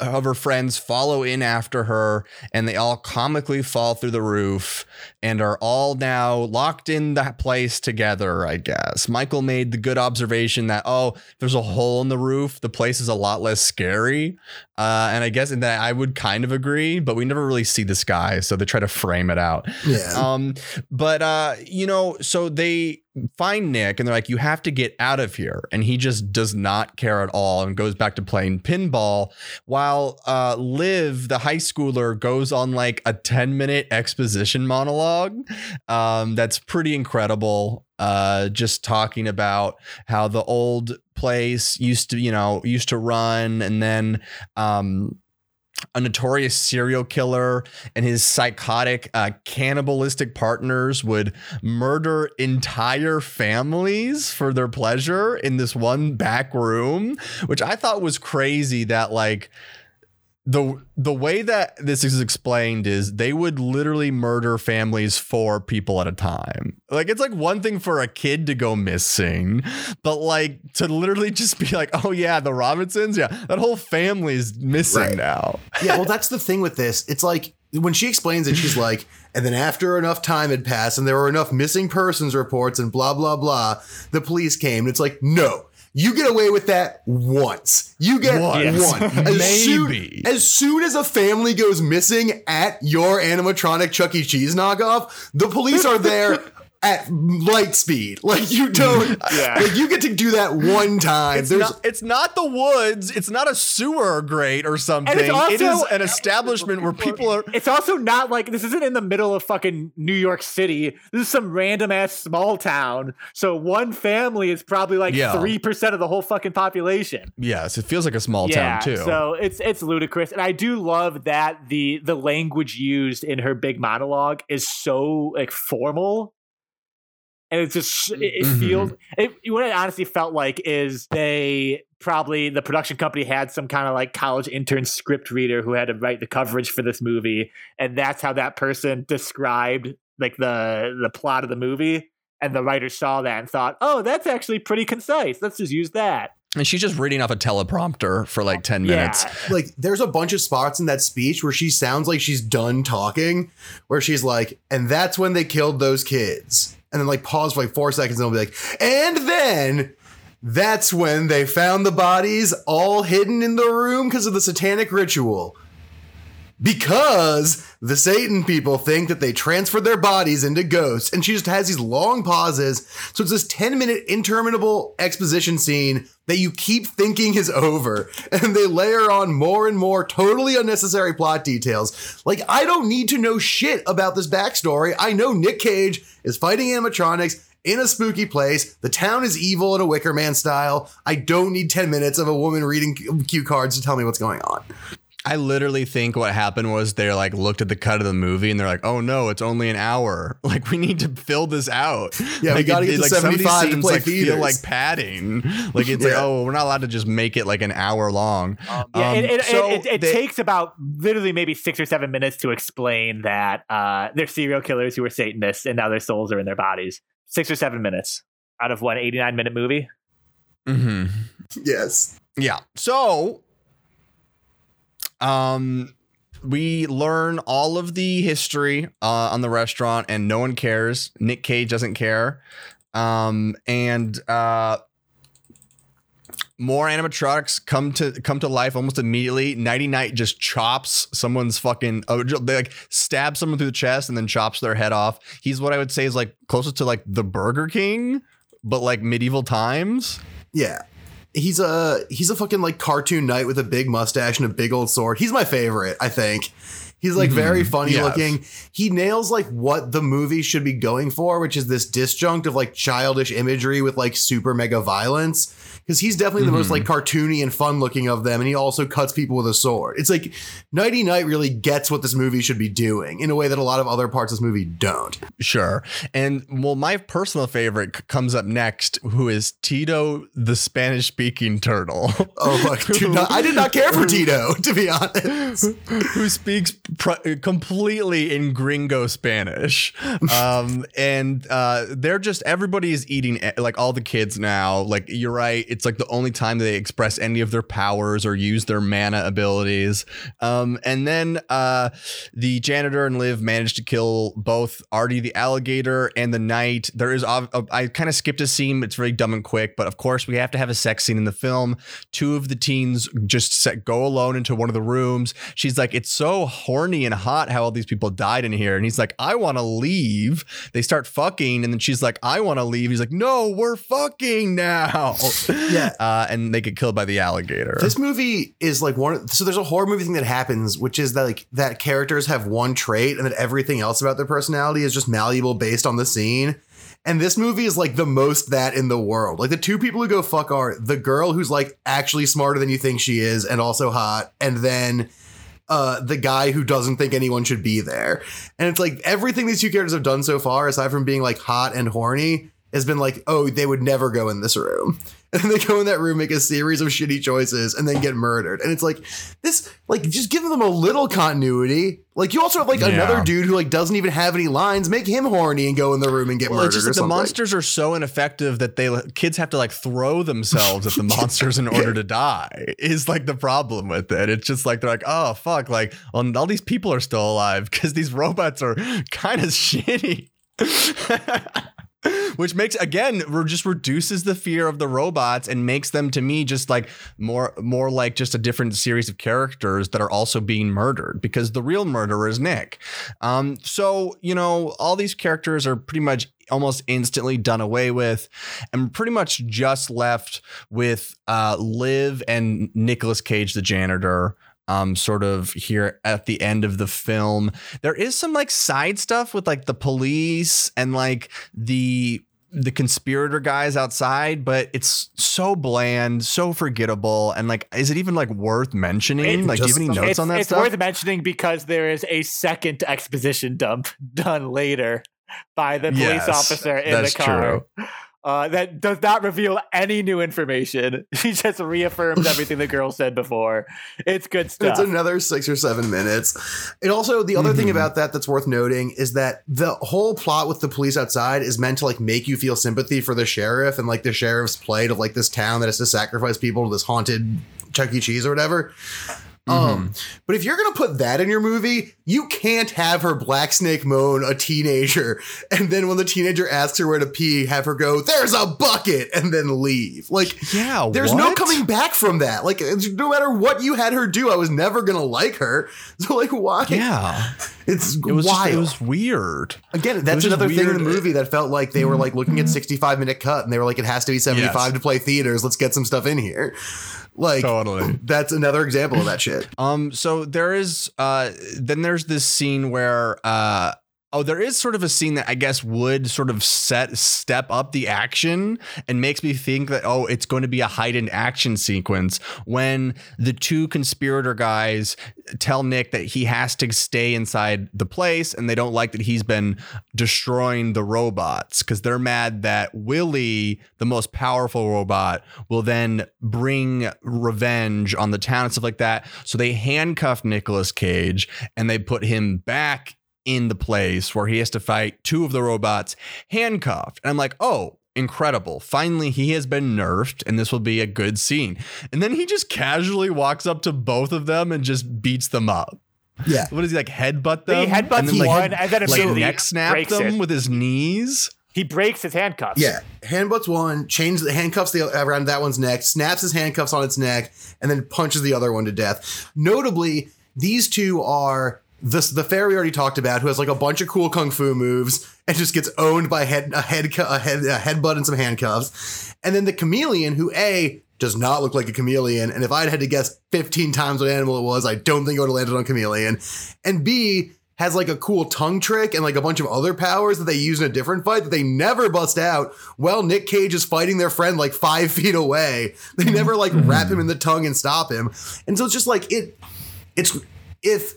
Speaker 2: of her friends follow in after her and they all comically fall through the roof and are all now locked in that place together i guess. Michael made the good observation that oh there's a hole in the roof. The place is a lot less scary uh, and i guess in that i would kind of agree but we never really see this guy, so they try to frame it out
Speaker 3: Yeah.
Speaker 2: um, but uh, you know, so they find Nick and they're like, you have to get out of here. And he just does not care at all and goes back to playing pinball while uh Liv, the high schooler, goes on like a 10 minute exposition monologue. Um, that's pretty incredible. Uh, just talking about how the old place used to, you know, used to run and then um a notorious serial killer and his psychotic uh, cannibalistic partners would murder entire families for their pleasure in this one back room which i thought was crazy that like the the way that this is explained is they would literally murder families for people at a time. Like it's like one thing for a kid to go missing, but like to literally <laughs> just be like, "Oh yeah, the Robinsons, yeah, that whole family is missing
Speaker 3: Right.
Speaker 2: now."
Speaker 3: yeah, well, that's the thing with this. It's like when she explains it, she's like, and then after enough time had passed and there were enough missing persons reports and blah, blah, blah, the police came. And it's like, no. You get away with that once. You get
Speaker 2: Once.
Speaker 3: one. As
Speaker 2: Maybe.
Speaker 3: Soon, as soon as a family goes missing at your animatronic Chuck E. Cheese knockoff, the police are there at light speed. <laughs> Like you don't.
Speaker 4: Yeah.
Speaker 3: Like you get to do that one time.
Speaker 2: It's
Speaker 3: There's
Speaker 2: not, it's not the woods. It's not a sewer grate or something. It is
Speaker 4: also-
Speaker 2: is an establishment where people are.
Speaker 4: It's also not like this isn't in the middle of fucking New York City. This is some random ass small town. So one family is probably like
Speaker 2: Yeah.
Speaker 4: three percent of the whole fucking population.
Speaker 2: Yes, it feels like a small
Speaker 4: yeah,
Speaker 2: town too.
Speaker 4: so it's it's ludicrous, and I do love that the the language used in her big monologue is so like formal, and it's just it, it
Speaker 2: Mhm.
Speaker 4: feels. It, what it honestly felt like is they probably the production company had some kind of like college intern script reader who had to write the coverage for this movie, and that's how that person described like the the plot of the movie. And the writer saw that and thought, "Oh, that's actually pretty concise. Let's just use that."
Speaker 2: and she's just reading off a teleprompter for like 10 minutes.
Speaker 4: Yeah.
Speaker 3: like there's a bunch of spots in that speech where she sounds like she's done talking where she's like and that's when they killed those kids and then like pause for like four seconds and they'll be like and then that's when they found the bodies all hidden in the room because of the satanic ritual because the Satan people think that they transfer their bodies into ghosts. And she just has these long pauses. So it's this 10 minute interminable exposition scene that you keep thinking is over. <laughs> And they layer on more and more totally unnecessary plot details. Like, I don't need to know shit about this backstory. I know Nick Cage is fighting animatronics. In a spooky place, the town is evil in a Wicker Man style. I don't need 10 minutes of a woman reading cue cards to tell me what's going on.
Speaker 2: I literally think what happened was they like looked at the cut of the movie and they're like, "Oh no, it's only an hour. <laughs> Like we need to fill this out."
Speaker 3: Yeah, we gotta get to
Speaker 2: some of these
Speaker 3: 75 to play
Speaker 2: like,
Speaker 3: theaters.
Speaker 2: Feel like padding. <laughs> Like it's like, oh, we're not allowed to just make it like an hour long.
Speaker 4: Yeah,
Speaker 2: Um,
Speaker 4: it, it,
Speaker 2: so
Speaker 4: it, it, it
Speaker 2: they-
Speaker 4: takes about literally maybe six or seven minutes to explain that uh, they're serial killers who are Satanists and now their souls are in their bodies. Six or seven minutes out of what, 89 minute movie?
Speaker 2: Mm-hmm.
Speaker 3: Yes.
Speaker 2: Yeah. So, um, we learn all of the history uh, on the restaurant, and no one cares. Nick Cage doesn't care. Um, and uh, more animatronics come to come to life almost immediately. Knighty Knight just chops someone's fucking oh, they like stab someone through the chest and then chops their head off. He's what I would say is like closest to like the Burger King, but like medieval times.
Speaker 3: Yeah. He's a he's a fucking like cartoon knight with a big mustache and a big old sword. He's my favorite, I think. He's like very mm-hmm. funny
Speaker 2: Yes.
Speaker 3: looking. He nails like what the movie should be going for, which is this disjunct of like childish imagery with like super mega violence. Because he's definitely the most like cartoony and fun looking of them, and he also cuts people with a sword. It's like Knighty Knight really gets what this movie should be doing in a way that a lot of other parts of this movie don't.
Speaker 2: Sure. And well, my personal favorite comes up next, who is Tito, the Spanish speaking turtle.
Speaker 3: Oh, my, dude, no, I did not care for <laughs> Tito, to be honest. <laughs>
Speaker 2: who speaks pr- completely in gringo Spanish. Um, and uh, they're just, everybody is eating, eh, like all the kids now. Like, you're right. It's like the only time they express any of their powers or use their mana abilities. Um, and then uh, the janitor and Liv manage to kill both Arty the alligator and the knight. There is, uh, I kind of skipped a scene. It's very dumb and quick, but of course, we have to have a sex scene in the film. Two of the teens just set, go alone into one of the rooms. She's like, It's so horny and hot how all these people died in here. And he's like, I want to leave. They start fucking. And then she's like, I want to leave. He's like, No, we're fucking now. <laughs>
Speaker 3: Yeah.
Speaker 2: Uh, and they get killed by the alligator.
Speaker 3: This movie is like one. So there's a horror movie thing that happens, which is that like that characters have one trait, and that everything else about their personality is just malleable based on the scene. And this movie is like the most that in the world. Like the two people who go fuck are the girl who's like actually smarter than you think she is, and also hot, and then uh, the guy who doesn't think anyone should be there. And it's like everything these two characters have done so far, aside from being like hot and horny, has been like, oh, they would never go in this room. <laughs> And then they go in that room, make a series of shitty choices, and then get murdered. And it's like this, like, just give them a little continuity. Like, you also have like
Speaker 2: Yeah.
Speaker 3: another dude who like doesn't even have any lines. Make him horny and go in the room and get
Speaker 2: Well,
Speaker 3: murdered
Speaker 2: it's just
Speaker 3: or
Speaker 2: that the monsters are so ineffective that they kids have to like throw themselves at the <laughs> monsters in order to die. Is like the problem with it. It's just like they're like, oh fuck, like well, all these people are still alive because these robots are <laughs> kind of shitty. <laughs> Which makes again, just reduces the fear of the robots and makes them to me just like more more like just a different series of characters that are also being murdered because the real murderer is Nick. Um, so you know, all these characters are pretty much almost instantly done away with, and pretty much just left with uh, Liv and Nicolas Cage, the janitor. Um, sort of here at the end of the film, there is some like side stuff with like the police and like the the conspirator guys outside, but it's so bland, so forgettable, and like, is it even like worth mentioning?
Speaker 3: It
Speaker 2: like, do you have any notes on that
Speaker 4: it's
Speaker 2: stuff?
Speaker 4: worth mentioning because there is a second exposition dump <laughs> done later by the police
Speaker 2: Yes,
Speaker 4: officer in the car. Uh, that does not reveal any new information. <laughs> She just reaffirms <laughs> everything the girl said before. It's good stuff.
Speaker 3: It's another six or seven minutes. And also the other thing
Speaker 2: Mhm.
Speaker 3: about that that's worth noting is that the whole plot with the police outside is meant to like make you feel sympathy for the sheriff and like the sheriff's plight of like this town that has to sacrifice people to this haunted Chuck E. Cheese or whatever. Um, but if you're gonna put that in your movie, you can't have her black snake moan a teenager, <laughs> and then when the teenager asks her where to pee, have her go, "There's a bucket," and then leave. Like,
Speaker 2: yeah,
Speaker 3: there's no coming back from that. Like, no matter what you had her do, I was never gonna like her. <laughs> So, like, why?
Speaker 2: Yeah, <laughs>
Speaker 3: it's
Speaker 2: it was
Speaker 3: wild.
Speaker 2: Just, it was weird.
Speaker 3: Again, that's another thing in the.
Speaker 2: Mm-hmm.
Speaker 3: movie that felt like they were like looking at 65 minute cut, and they were like, it has to be 75
Speaker 2: Yes.
Speaker 3: to play theaters. Let's get some stuff in here. Like,
Speaker 2: Totally.
Speaker 3: that's another example of that shit.
Speaker 2: Um, so there is uh then there's this scene where uh Oh, there is sort of a scene that I guess would sort of set step up the action and makes me think that oh, it's going to be a heightened action sequence when the two conspirator guys tell Nick that he has to stay inside the place and they don't like that he's been destroying the robots because they're mad that Willy, the most powerful robot, will then bring revenge on the town and stuff like that. So they handcuff Nicolas Cage and they put him back in the place where he has to fight two of the robots handcuffed. And I'm like, oh, incredible. Finally, he has been nerfed, and this will be a good scene. And then he just casually walks up to both of them and just beats them up.
Speaker 3: Yeah.
Speaker 2: What is he like headbutt them?
Speaker 4: He headbutts
Speaker 2: and then, like,
Speaker 4: one, and then
Speaker 2: like
Speaker 4: immediately
Speaker 2: neck snap them
Speaker 4: it.
Speaker 2: with his knees.
Speaker 4: He breaks his handcuffs.
Speaker 3: Yeah, handbutts one, changes the handcuffs the, around that one's neck, snaps his handcuffs on its neck, and then punches the other one to death. Notably, these two are this the fairy we already talked about, who has like a bunch of cool kung fu moves and just gets owned by head a head a head a headbutt and some handcuffs, and then the chameleon, who a does not look like a chameleon, and if I'd had to guess 15 times what animal it was, I don't think I would have landed on chameleon, and b has like a cool tongue trick and like a bunch of other powers that they use in a different fight that they never bust out while Nick Cage is fighting their friend like five <laughs> feet away. They never like wrap mm-hmm. him in the tongue and stop him. And so it's just like it it's if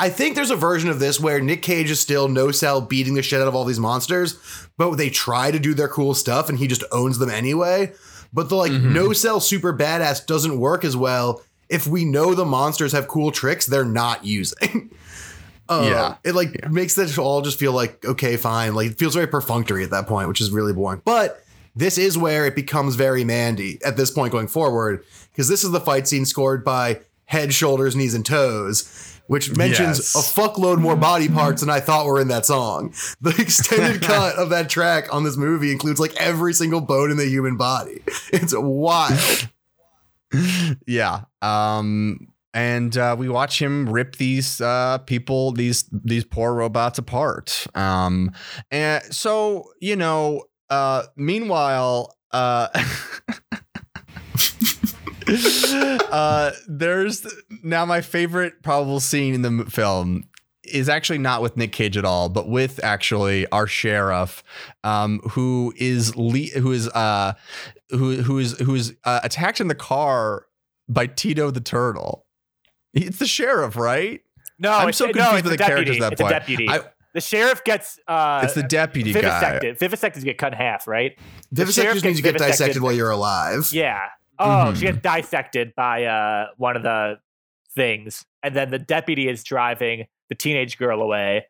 Speaker 3: I think there's a version of this where Nick Cage is still no cell beating the shit out of all these monsters, but they try to do their cool stuff and he just owns them anyway. But the like no cell super badass doesn't work as well if we know the monsters have cool tricks they're not using. Uh, <laughs>
Speaker 2: Yeah.
Speaker 3: It like makes that all just feel like, okay, fine. Like it feels very perfunctory at that point, which is really boring. But this is where it becomes very Mandy at this point going forward, because this is the fight scene scored by head, shoulders, knees, and toes, which mentions
Speaker 2: Yes.
Speaker 3: a fuckload more body parts than I thought were in that song. The extended <laughs> cut of that track on this movie includes like every single bone in the human body. <laughs> It's wild. <laughs>
Speaker 2: Yeah. Um and uh, we watch him rip these uh, people, these these poor robots apart. Um, and so you know, uh, meanwhile, <laughs> uh, there's now my favorite probable scene in the film is actually not with Nick Cage at all, but with actually our sheriff, um, who is le- who is uh, who who is who is uh, attacked in the car by Tito the turtle. It's the sheriff, right?
Speaker 4: No,
Speaker 2: I'm so confused
Speaker 4: it's
Speaker 2: with
Speaker 4: a
Speaker 2: the characters at that
Speaker 4: it's
Speaker 2: point.
Speaker 4: a deputy.
Speaker 2: I-
Speaker 4: the sheriff gets uh,
Speaker 2: it's the deputy guy.
Speaker 4: vivisected. Vivisectors get cut in half, right? The
Speaker 3: Vivisection
Speaker 4: sheriff
Speaker 3: just means you get dissected while you're alive.
Speaker 4: Yeah. Oh, she
Speaker 2: Mhm.
Speaker 4: gets dissected by uh, one of the things, and then the deputy is driving the teenage girl away,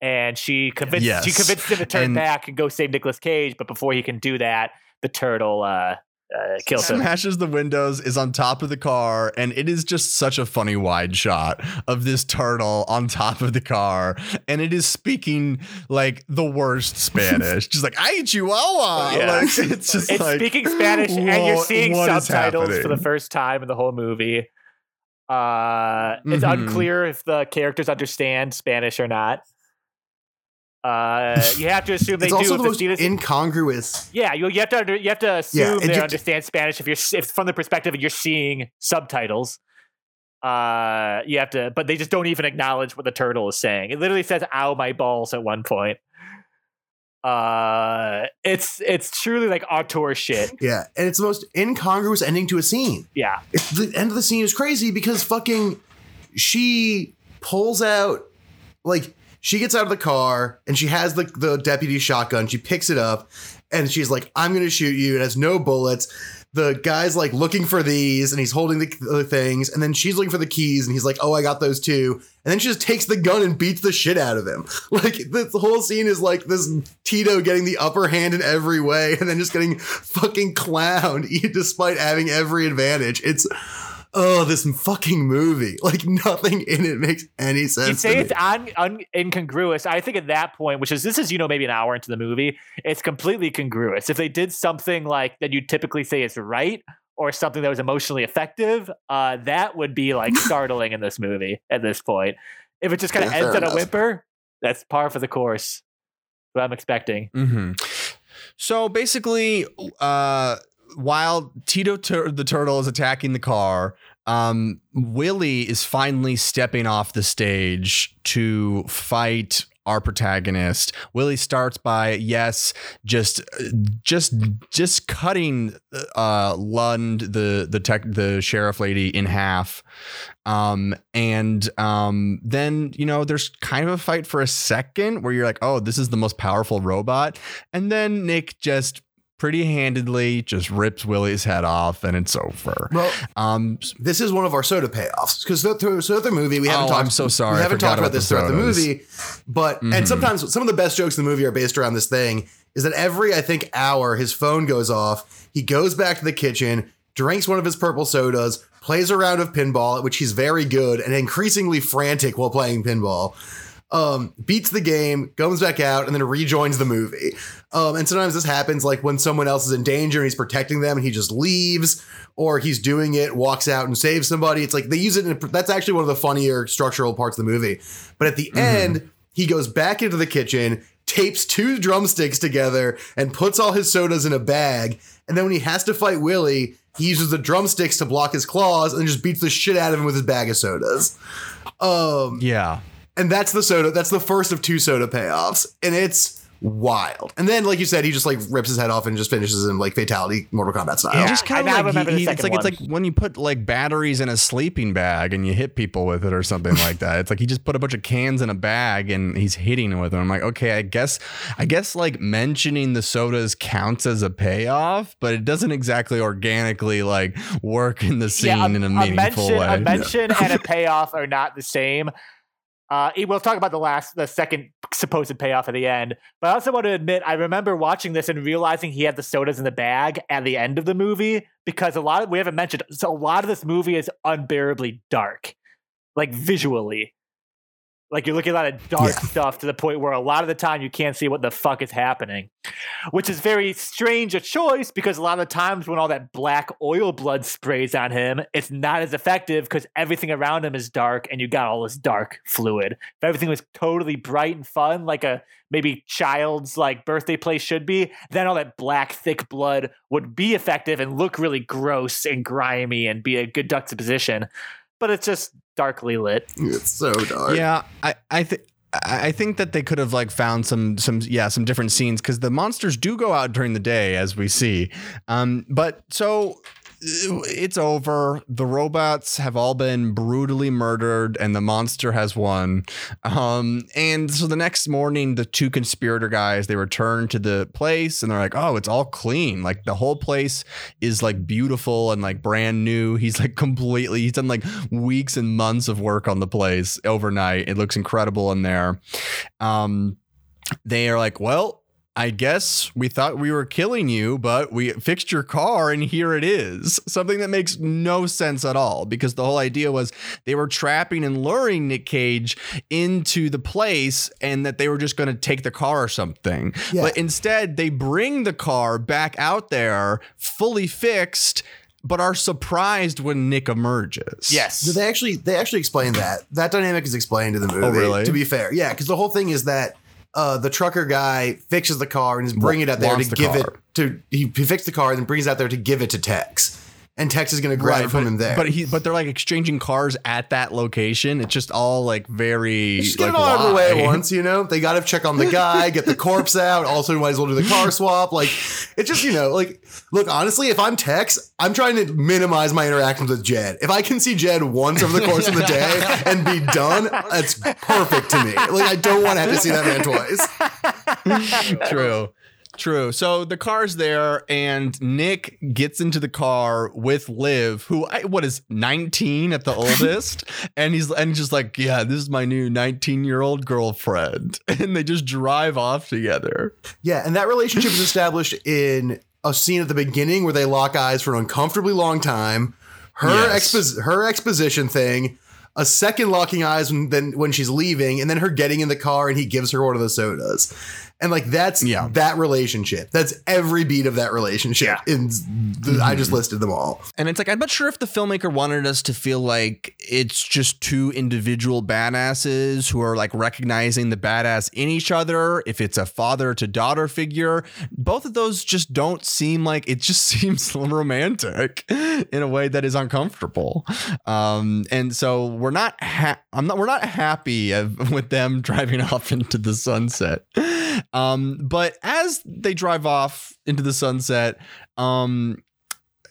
Speaker 4: and she convinces she
Speaker 2: Yes.
Speaker 4: convinces him to turn
Speaker 2: And-
Speaker 4: back and go save Nicolas Cage. But before he can do that, the turtle uh, uh, kills him.
Speaker 2: Smashes the windows, is on top of the car, and it is just such a funny wide shot of this turtle on top of the car, and it is speaking like the worst Spanish, just like "Ay chihuahua."
Speaker 4: Yeah.
Speaker 2: Like, it's just
Speaker 4: It's
Speaker 2: like
Speaker 4: speaking Spanish, and you're seeing subtitles for the first time in the whole movie. Uh, it's
Speaker 2: Mhm.
Speaker 4: unclear if the characters understand Spanish or not. Uh, you have to assume they
Speaker 3: It's
Speaker 4: do.
Speaker 3: also the most
Speaker 4: students-
Speaker 3: incongruous.
Speaker 4: yeah, you, you have to under, you have to assume
Speaker 3: and
Speaker 4: they understand Spanish if you're if from the perspective of you're seeing subtitles. Uh, you have to, but they just don't even acknowledge what the turtle is saying. It literally says "ow my balls" at one point. Uh, it's it's truly like auteur shit. <laughs>
Speaker 3: Yeah, and it's the most incongruous ending to a scene.
Speaker 4: Yeah,
Speaker 3: It's, the end of the scene is crazy because fucking she pulls out like she gets out of the car and she has the the deputy shotgun. She picks it up and she's like, "I'm gonna shoot you." It has no bullets. The guy's like looking for these and he's holding the, the things, and then she's looking for the keys and he's like, "Oh, I got those too." And then she just takes the gun and beats the shit out of him. <laughs> Like the whole scene is like this Tito getting the upper hand in every way, <laughs> and then just getting fucking clowned <laughs> despite having every advantage. It's oh, this fucking movie. <laughs> Like nothing in it makes any sense.
Speaker 4: you say
Speaker 3: to
Speaker 4: it's
Speaker 3: me.
Speaker 4: un, un, incongruous. I think at that point, which is this is you know maybe an hour into the movie, it's completely congruous. If they did something like that, you'd typically say is right. Or something that was emotionally effective, uh, that would be like <laughs> startling in this movie at this point. If it just kind of
Speaker 3: Yeah,
Speaker 4: ends
Speaker 3: fair
Speaker 4: on a whimper, that's par for the course. What I'm expecting.
Speaker 2: hmm So basically, uh, while Tito Tur- the turtle is attacking the car, um, Willy is finally stepping off the stage to fight our protagonist. Willie starts by yes, just just just cutting uh Lund the the tech the sheriff lady in half. Um and um then you know there's kind of a fight for a second where you're like, "Oh, this is the most powerful robot." And then Nick just pretty handedly just rips Willy's head off and it's over.
Speaker 3: Well,
Speaker 2: Um
Speaker 3: this is one of our soda payoffs because throughout throughout the movie we haven't
Speaker 2: Oh,
Speaker 3: talked.
Speaker 2: I'm so sorry.
Speaker 3: We haven't talked about
Speaker 2: about
Speaker 3: this
Speaker 2: the
Speaker 3: throughout the movie, but
Speaker 2: Mhm.
Speaker 3: and sometimes some of the best jokes in the movie are based around this thing. is that every I think hour his phone goes off. He goes back to the kitchen, drinks one of his purple sodas, plays a round of pinball, at which he's very good and increasingly frantic while playing pinball. Um, beats the game, goes back out, and then rejoins the movie. Um, and sometimes this happens like when someone else is in danger and he's protecting them and he just leaves, or he's doing it, walks out and saves somebody. It's like they use it. In, that's actually one of the funnier structural parts of the movie. But at the end, he goes back into the kitchen, tapes two drumsticks together, and puts all his sodas in a bag. And then when he has to fight Willy, he uses the drumsticks to block his claws and just beats the shit out of him with his bag of sodas. Um,
Speaker 2: Yeah.
Speaker 3: And that's the soda. That's the first of two soda payoffs, and it's wild. And then, like you said, he just like rips his head off and just finishes him like fatality Mortal Kombat style.
Speaker 4: Yeah.
Speaker 2: just kind of like he- he- it's
Speaker 4: second
Speaker 2: like it's like when you put like batteries in a sleeping bag and you hit people with it or something like that. It's like he just put a bunch of cans in a bag and he's hitting them with them. I'm like, okay, I guess I guess like mentioning the sodas counts as a payoff, but it doesn't exactly organically like work in the scene
Speaker 4: a,
Speaker 2: in a meaningful
Speaker 4: mention,
Speaker 2: way.
Speaker 4: A mention and a payoff are not the same. Uh, we'll talk about the last, the second supposed payoff at the end. But I also want to admit, I remember watching this and realizing he had the sodas in the bag at the end of the movie because a lot of we haven't mentioned. So a lot of this movie is unbearably dark, like visually. Like you're looking at a lot of dark
Speaker 3: Yeah.
Speaker 4: stuff to the point where a lot of the time you can't see what the fuck is happening, which is very strange a choice because a lot of the times when all that black oil blood sprays on him, it's not as effective because everything around him is dark and you got all this dark fluid. If everything was totally bright and fun, like a maybe child's like birthday play should be, then all that black thick blood would be effective and look really gross and grimy and be a good juxtaposition. But it's just darkly lit.
Speaker 3: It's so dark.
Speaker 2: Yeah, I I think. I I think that they could have like found some some yeah some different scenes because the monsters do go out during the day as we see, um. But so it's over. The robots have all been brutally murdered, and the monster has won. Um. And so the next morning, the two conspirator guys they return to the place, and they're like, "Oh, it's all clean. Like the whole place is like beautiful and like brand new." <laughs> He's like completely. He's done like weeks and months of work on the place overnight. It looks incredible in there. Um, they are like, well, I guess we thought we were killing you, but we fixed your car and here it is. Something that makes no sense at all because the whole idea was they were trapping and luring Nick Cage into the place and that they were just going to take the car or something.
Speaker 3: Yeah.
Speaker 2: But instead, they bring the car back out there fully fixed, but are surprised when Nick emerges.
Speaker 4: Yes.
Speaker 3: So they actually they actually explain that. That dynamic is explained in the oh, movie.
Speaker 2: Oh, really?
Speaker 3: To be fair, yeah, because the whole thing is that uh, the trucker guy fixes the car and is bringing it out there to
Speaker 2: the
Speaker 3: give
Speaker 2: car.
Speaker 3: it to. He, he fixed the car and then brings it out there to give it to Tex, and Tex is going to grab it from
Speaker 2: but,
Speaker 3: him there.
Speaker 2: But he, but they're like exchanging cars at that location. It's just all like very
Speaker 3: Just get
Speaker 2: like,
Speaker 3: it all out of the way at once, you know. They got to check on the guy, get the corpse out. Also, might as well do the car swap. Like, it's just you know, like, look, honestly, if I'm Tex, I'm trying to minimize my interactions with Jed. If I can see Jed once over the course of the day and be done, that's perfect to me. Like, I don't want to have to see that man twice. <laughs>
Speaker 2: True. True. So the car's there, and Nick gets into the car with Liv, who I, what is 19 at the <laughs> oldest, and he's and he's just like, yeah, this is my new 19 year old girlfriend, <laughs> and they just drive off together.
Speaker 3: Yeah, and that relationship is established in a scene at the beginning where they lock eyes for an uncomfortably long time. Her
Speaker 2: Yes.
Speaker 3: expos- her exposition thing, a second locking eyes when then when she's leaving, and then her getting in the car and he gives her one of the sodas. And like that's
Speaker 2: Yeah.
Speaker 3: that relationship. That's every beat of that relationship.
Speaker 4: Yeah.
Speaker 3: In the, I just listed them all.
Speaker 2: And it's like, I'm not sure if the filmmaker wanted us to feel like it's just two individual badasses who are like recognizing the badass in each other, if it's a father to daughter figure. Both of those just don't seem like it just <laughs> seems romantic in a way that is uncomfortable. Um, and so we're not, ha- I'm not, we're not happy of, with them <laughs> driving off into the sunset. Um, but as they drive off into the sunset, um,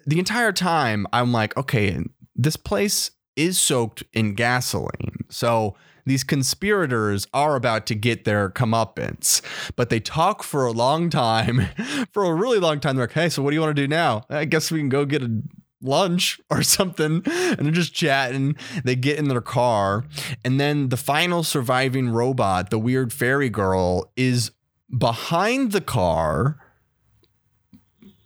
Speaker 2: the entire time I'm like, okay, this place is soaked in gasoline. So these conspirators are about to get their comeuppance, but they talk for a long time, <laughs> for a really long time. They're like, hey, so what do you want to do now? I guess we can go get a lunch or <laughs> something. And they're just chatting. They get in their car. And then the final surviving robot, the weird fairy girl, is behind the car,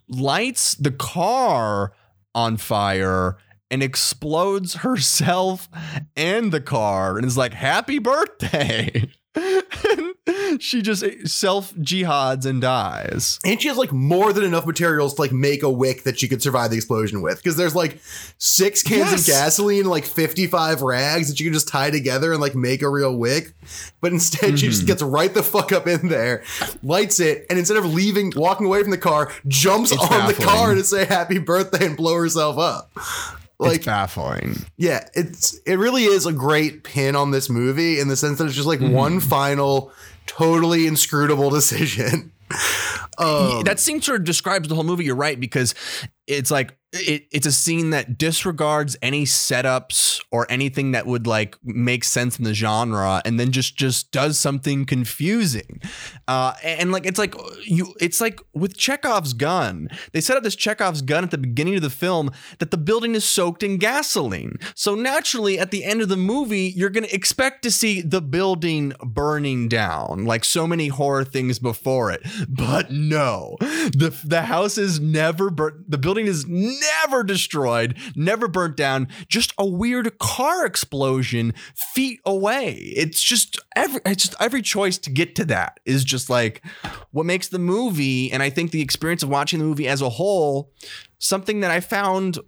Speaker 2: lights the car on fire and explodes herself and the car and is like, Happy birthday. <laughs> <laughs> she just self jihads and dies.
Speaker 3: And she has like more than enough materials to like make a wick that she could survive the explosion with. Because there's like six cans
Speaker 2: Yes.
Speaker 3: of gasoline, like 55 rags that you can just tie together and like make a real wick. But instead, she just
Speaker 2: Mm-hmm.
Speaker 3: gets right the fuck up in there, lights it, and instead of leaving, walking away from the car, jumps
Speaker 2: It's
Speaker 3: on the car to say happy birthday and blow herself up. Like
Speaker 2: it's baffling.
Speaker 3: yeah, it's it really is a great pin on this movie in the sense that it's just like
Speaker 2: Mm-hmm.
Speaker 3: one final, totally inscrutable <laughs> decision. Um,
Speaker 2: that scene sort of describes the whole movie. You're right because it's like it, it's a scene that disregards any setups or anything that would like make sense in the genre, and then just just does something confusing. Uh, and, and, like it's like you, it's like with Chekhov's gun. They set up this Chekhov's gun at the beginning of the film that the building is soaked in gasoline. So naturally, at the end of the movie, you're to expect to see the building burning down, like so many horror things before it. But no, the the house is never burnt. The building is never destroyed, never burnt down. Just a weird car explosion feet away. It's just every it's just every choice to get to that is just like what makes the movie, and I think the experience of watching the movie as a whole, something that I found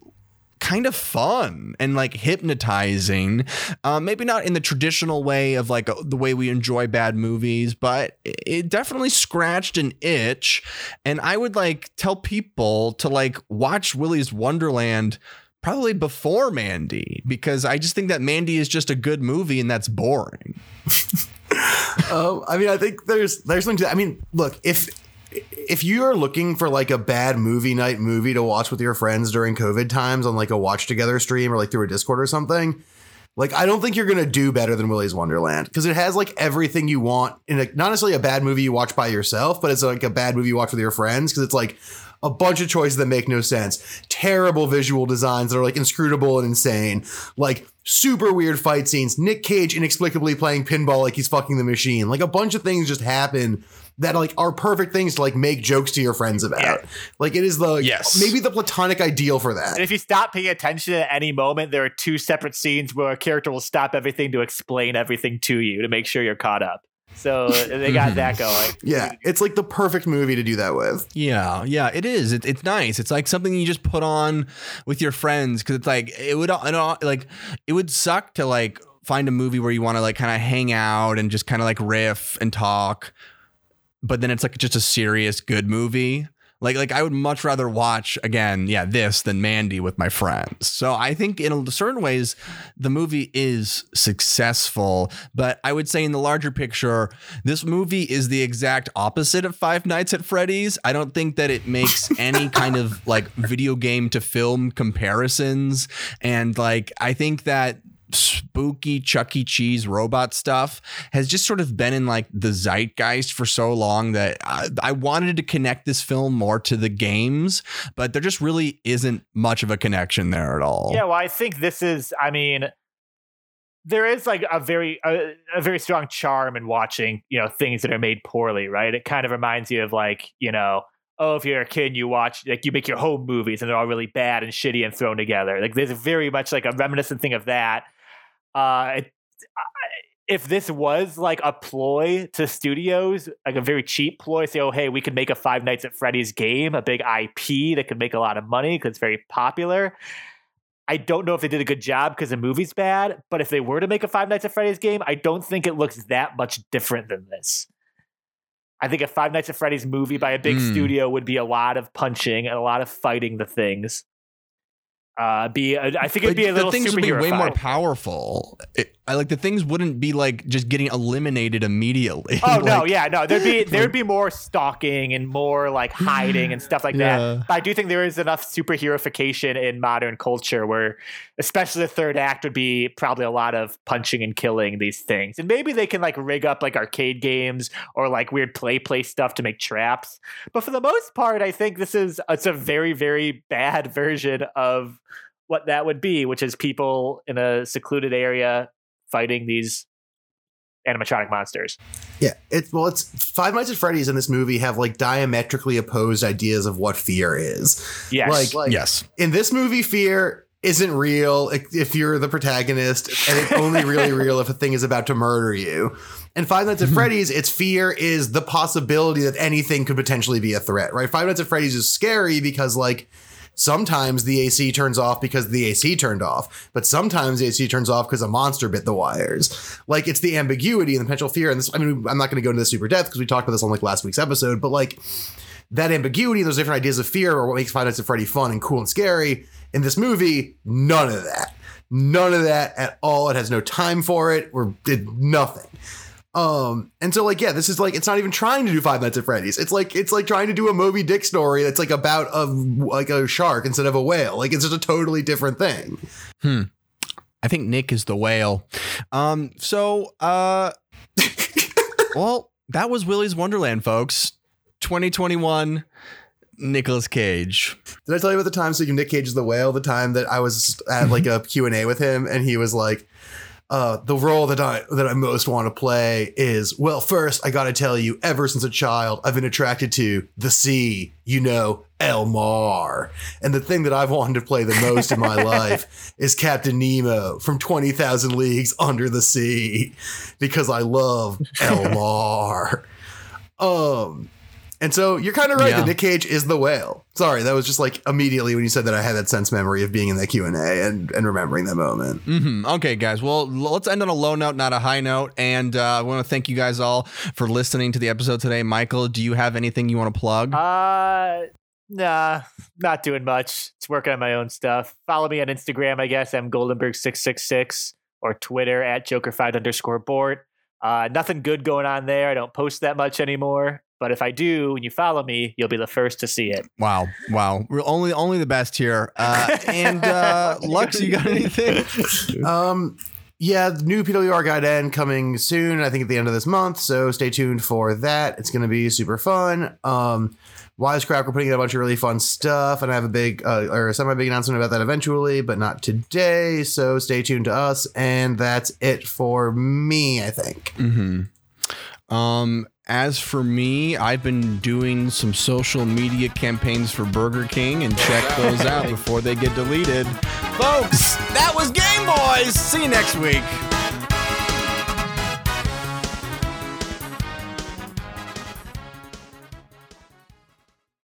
Speaker 2: kind of fun and like hypnotizing. Uh, maybe not in the traditional way of like uh, the way we enjoy bad movies, but it- it definitely scratched an itch. And I would like tell people to like watch Willy's Wonderland probably before Mandy because I just think that Mandy is just a good movie and that's boring. <laughs>
Speaker 3: Um, I mean, I think there's there's something to. I mean, look, if if you are looking for like a bad movie night movie to watch with your friends during COVID times on like a watch together stream or like through a Discord or something, like I don't think you're gonna do better than Willy's Wonderland because it has like everything you want in a not necessarily a bad movie you watch by yourself, but it's like a bad movie you watch with your friends because it's like a bunch of choices that make no sense, terrible visual designs that are like inscrutable and insane, like super weird fight scenes, Nick Cage inexplicably playing pinball like he's fucking the machine, like a bunch of things just happen that like are perfect things to like make jokes to your friends about.
Speaker 4: Yeah.
Speaker 3: Like it is the
Speaker 2: Yes.
Speaker 3: maybe the platonic ideal for that.
Speaker 4: And if you stop paying attention at any moment, there are two separate scenes where a character will stop everything to explain everything to you to make sure you're caught up. So <laughs> they got that going.
Speaker 3: Yeah, it's like the perfect movie to do that with.
Speaker 2: Yeah, yeah, it is. It, it's nice. It's like something you just put on with your friends because it's like it would, it, all- like it would suck to like find a movie where you want to like kind of hang out and just kind of like riff and talk, but then it's like just a serious good movie. Like like I would much rather watch again, yeah, this than Mandy with my friends. So I think in certain ways the movie is successful, but I would say in the larger picture, this movie is the exact opposite of Five Nights at Freddy's. I don't think that it makes <laughs> any kind of like video game to film comparisons and like I think that spooky Chuck E. Cheese robot stuff has just sort of been in like the zeitgeist for so long that I, I wanted to connect this film more to the games, but there just really isn't much of a connection there at all.
Speaker 4: Yeah, well, I think this is. I mean, there is like a very a, a very strong charm in watching you know things that are made poorly, right? It kind of reminds you of like you know. Oh, if you're a kid, you watch like you make your home movies, and they're all really bad and shitty and thrown together. Like there's very much like a reminiscent thing of that. Uh, it, I- if this was like a ploy to studios, like a very cheap ploy, say, oh, hey, we could make a Five Nights at Freddy's game, a big IP that could make a lot of money because it's very popular. I don't know if they did a good job because the movie's bad, but if they were to make a Five Nights at Freddy's game, I don't think it looks that much different than this. I think a Five Nights at Freddy's movie by a big
Speaker 2: Mm.
Speaker 4: studio would be a lot of punching and a lot of fighting the things. Uh, be a, I think it'd be a little
Speaker 2: the things would be way more
Speaker 4: superhero-fied.
Speaker 2: powerful. I like the things wouldn't be like just getting eliminated immediately.
Speaker 4: Oh <laughs> no, yeah, no. There'd be <laughs> there'd be more stalking and more like hiding and stuff like
Speaker 2: Yeah.
Speaker 4: that. But I do think there is enough superheroification in modern culture where, especially the third act, would be probably a lot of punching and killing these things. And maybe they can like rig up like arcade games or like weird play play stuff to make traps. But for the most part, I think this is it's a very very bad <laughs> version of what that would be, which is people in a secluded area fighting these animatronic monsters.
Speaker 3: Yeah, it's well, it's Five Nights at Freddy's in this movie have like diametrically opposed ideas of what fear is.
Speaker 4: Yes.
Speaker 3: Like,
Speaker 2: yes.
Speaker 3: in this movie, fear isn't real if if you're the protagonist, and it's only really real if a thing is about to murder you. And Five Nights at mm-hmm. Freddy's, its fear is the possibility that anything could potentially be a threat, right? Five Nights at Freddy's is scary because like sometimes the AC turns off because the AC turned off, but sometimes the AC turns off because a monster bit the wires. Like it's the ambiguity and the potential fear. And this, I mean, I'm not going to go into this super depth because we talked about this on like last week's episode, but like that ambiguity, those different ideas of fear are what makes Five Nights at Freddy fun and cool and scary. In this movie, none of that. None of that at all. It has no time for it. Or did nothing. Um, and so like, yeah, this is like it's not even trying to do Five Nights at Freddy's. It's like it's like trying to do a Moby Dick story that's like about a like a shark instead of a whale. Like it's just a totally different thing. Hmm.
Speaker 2: I think Nick is the whale. Um, so uh <laughs> well, that was Willy's Wonderland, folks. 2021 Nicolas Cage.
Speaker 3: Did I tell you about the time speaking of Nick Cage is the whale? The time that I was at like a <laughs> Q and A with him, and he was like, uh, "The role that I that I most want to play is well. First, I got to tell you, ever since a child, I've been attracted to the sea. You know, El Mar. And the thing that I've wanted to play the most in my <laughs> life is Captain Nemo from Twenty Thousand Leagues Under the Sea, because I love El <laughs> Mar. Um." And so you're kind of right
Speaker 2: Yeah.
Speaker 3: that Nick Cage is the whale. Sorry, that was just like immediately when you said that I had that sense memory of being in that Q and A and and remembering that moment.
Speaker 2: hmm Okay, guys. Well, let's end on a low note, not a high note. And uh, I want to thank you guys all for listening to the episode today. Michael, do you have anything you want to plug?
Speaker 4: Uh, nah, not doing much. It's working on my own stuff. Follow me on Instagram, I guess. I'm Goldenberg666 or Twitter at Joker5 underscore board. Uh, nothing good going on there. I don't post that much anymore. But if I do, and you follow me, you'll be the first to see it.
Speaker 2: wow, wow. We're only only the best here. Uh, and uh, <laughs> Lux, you got anything?
Speaker 3: Um, yeah, the new PWR Guide N coming soon. I think at the end of this month. So stay tuned for that. It's going to be super fun. Um, Wisecrack, we're putting out a bunch of really fun stuff, and I have a big uh, or semi big announcement about that eventually, but not today. So stay tuned to us, and that's it for me. I think.
Speaker 2: hmm Um, as for me, I've been doing some social media campaigns for Burger King and check those out before they get deleted. Folks, that was Game Boys. See you next week.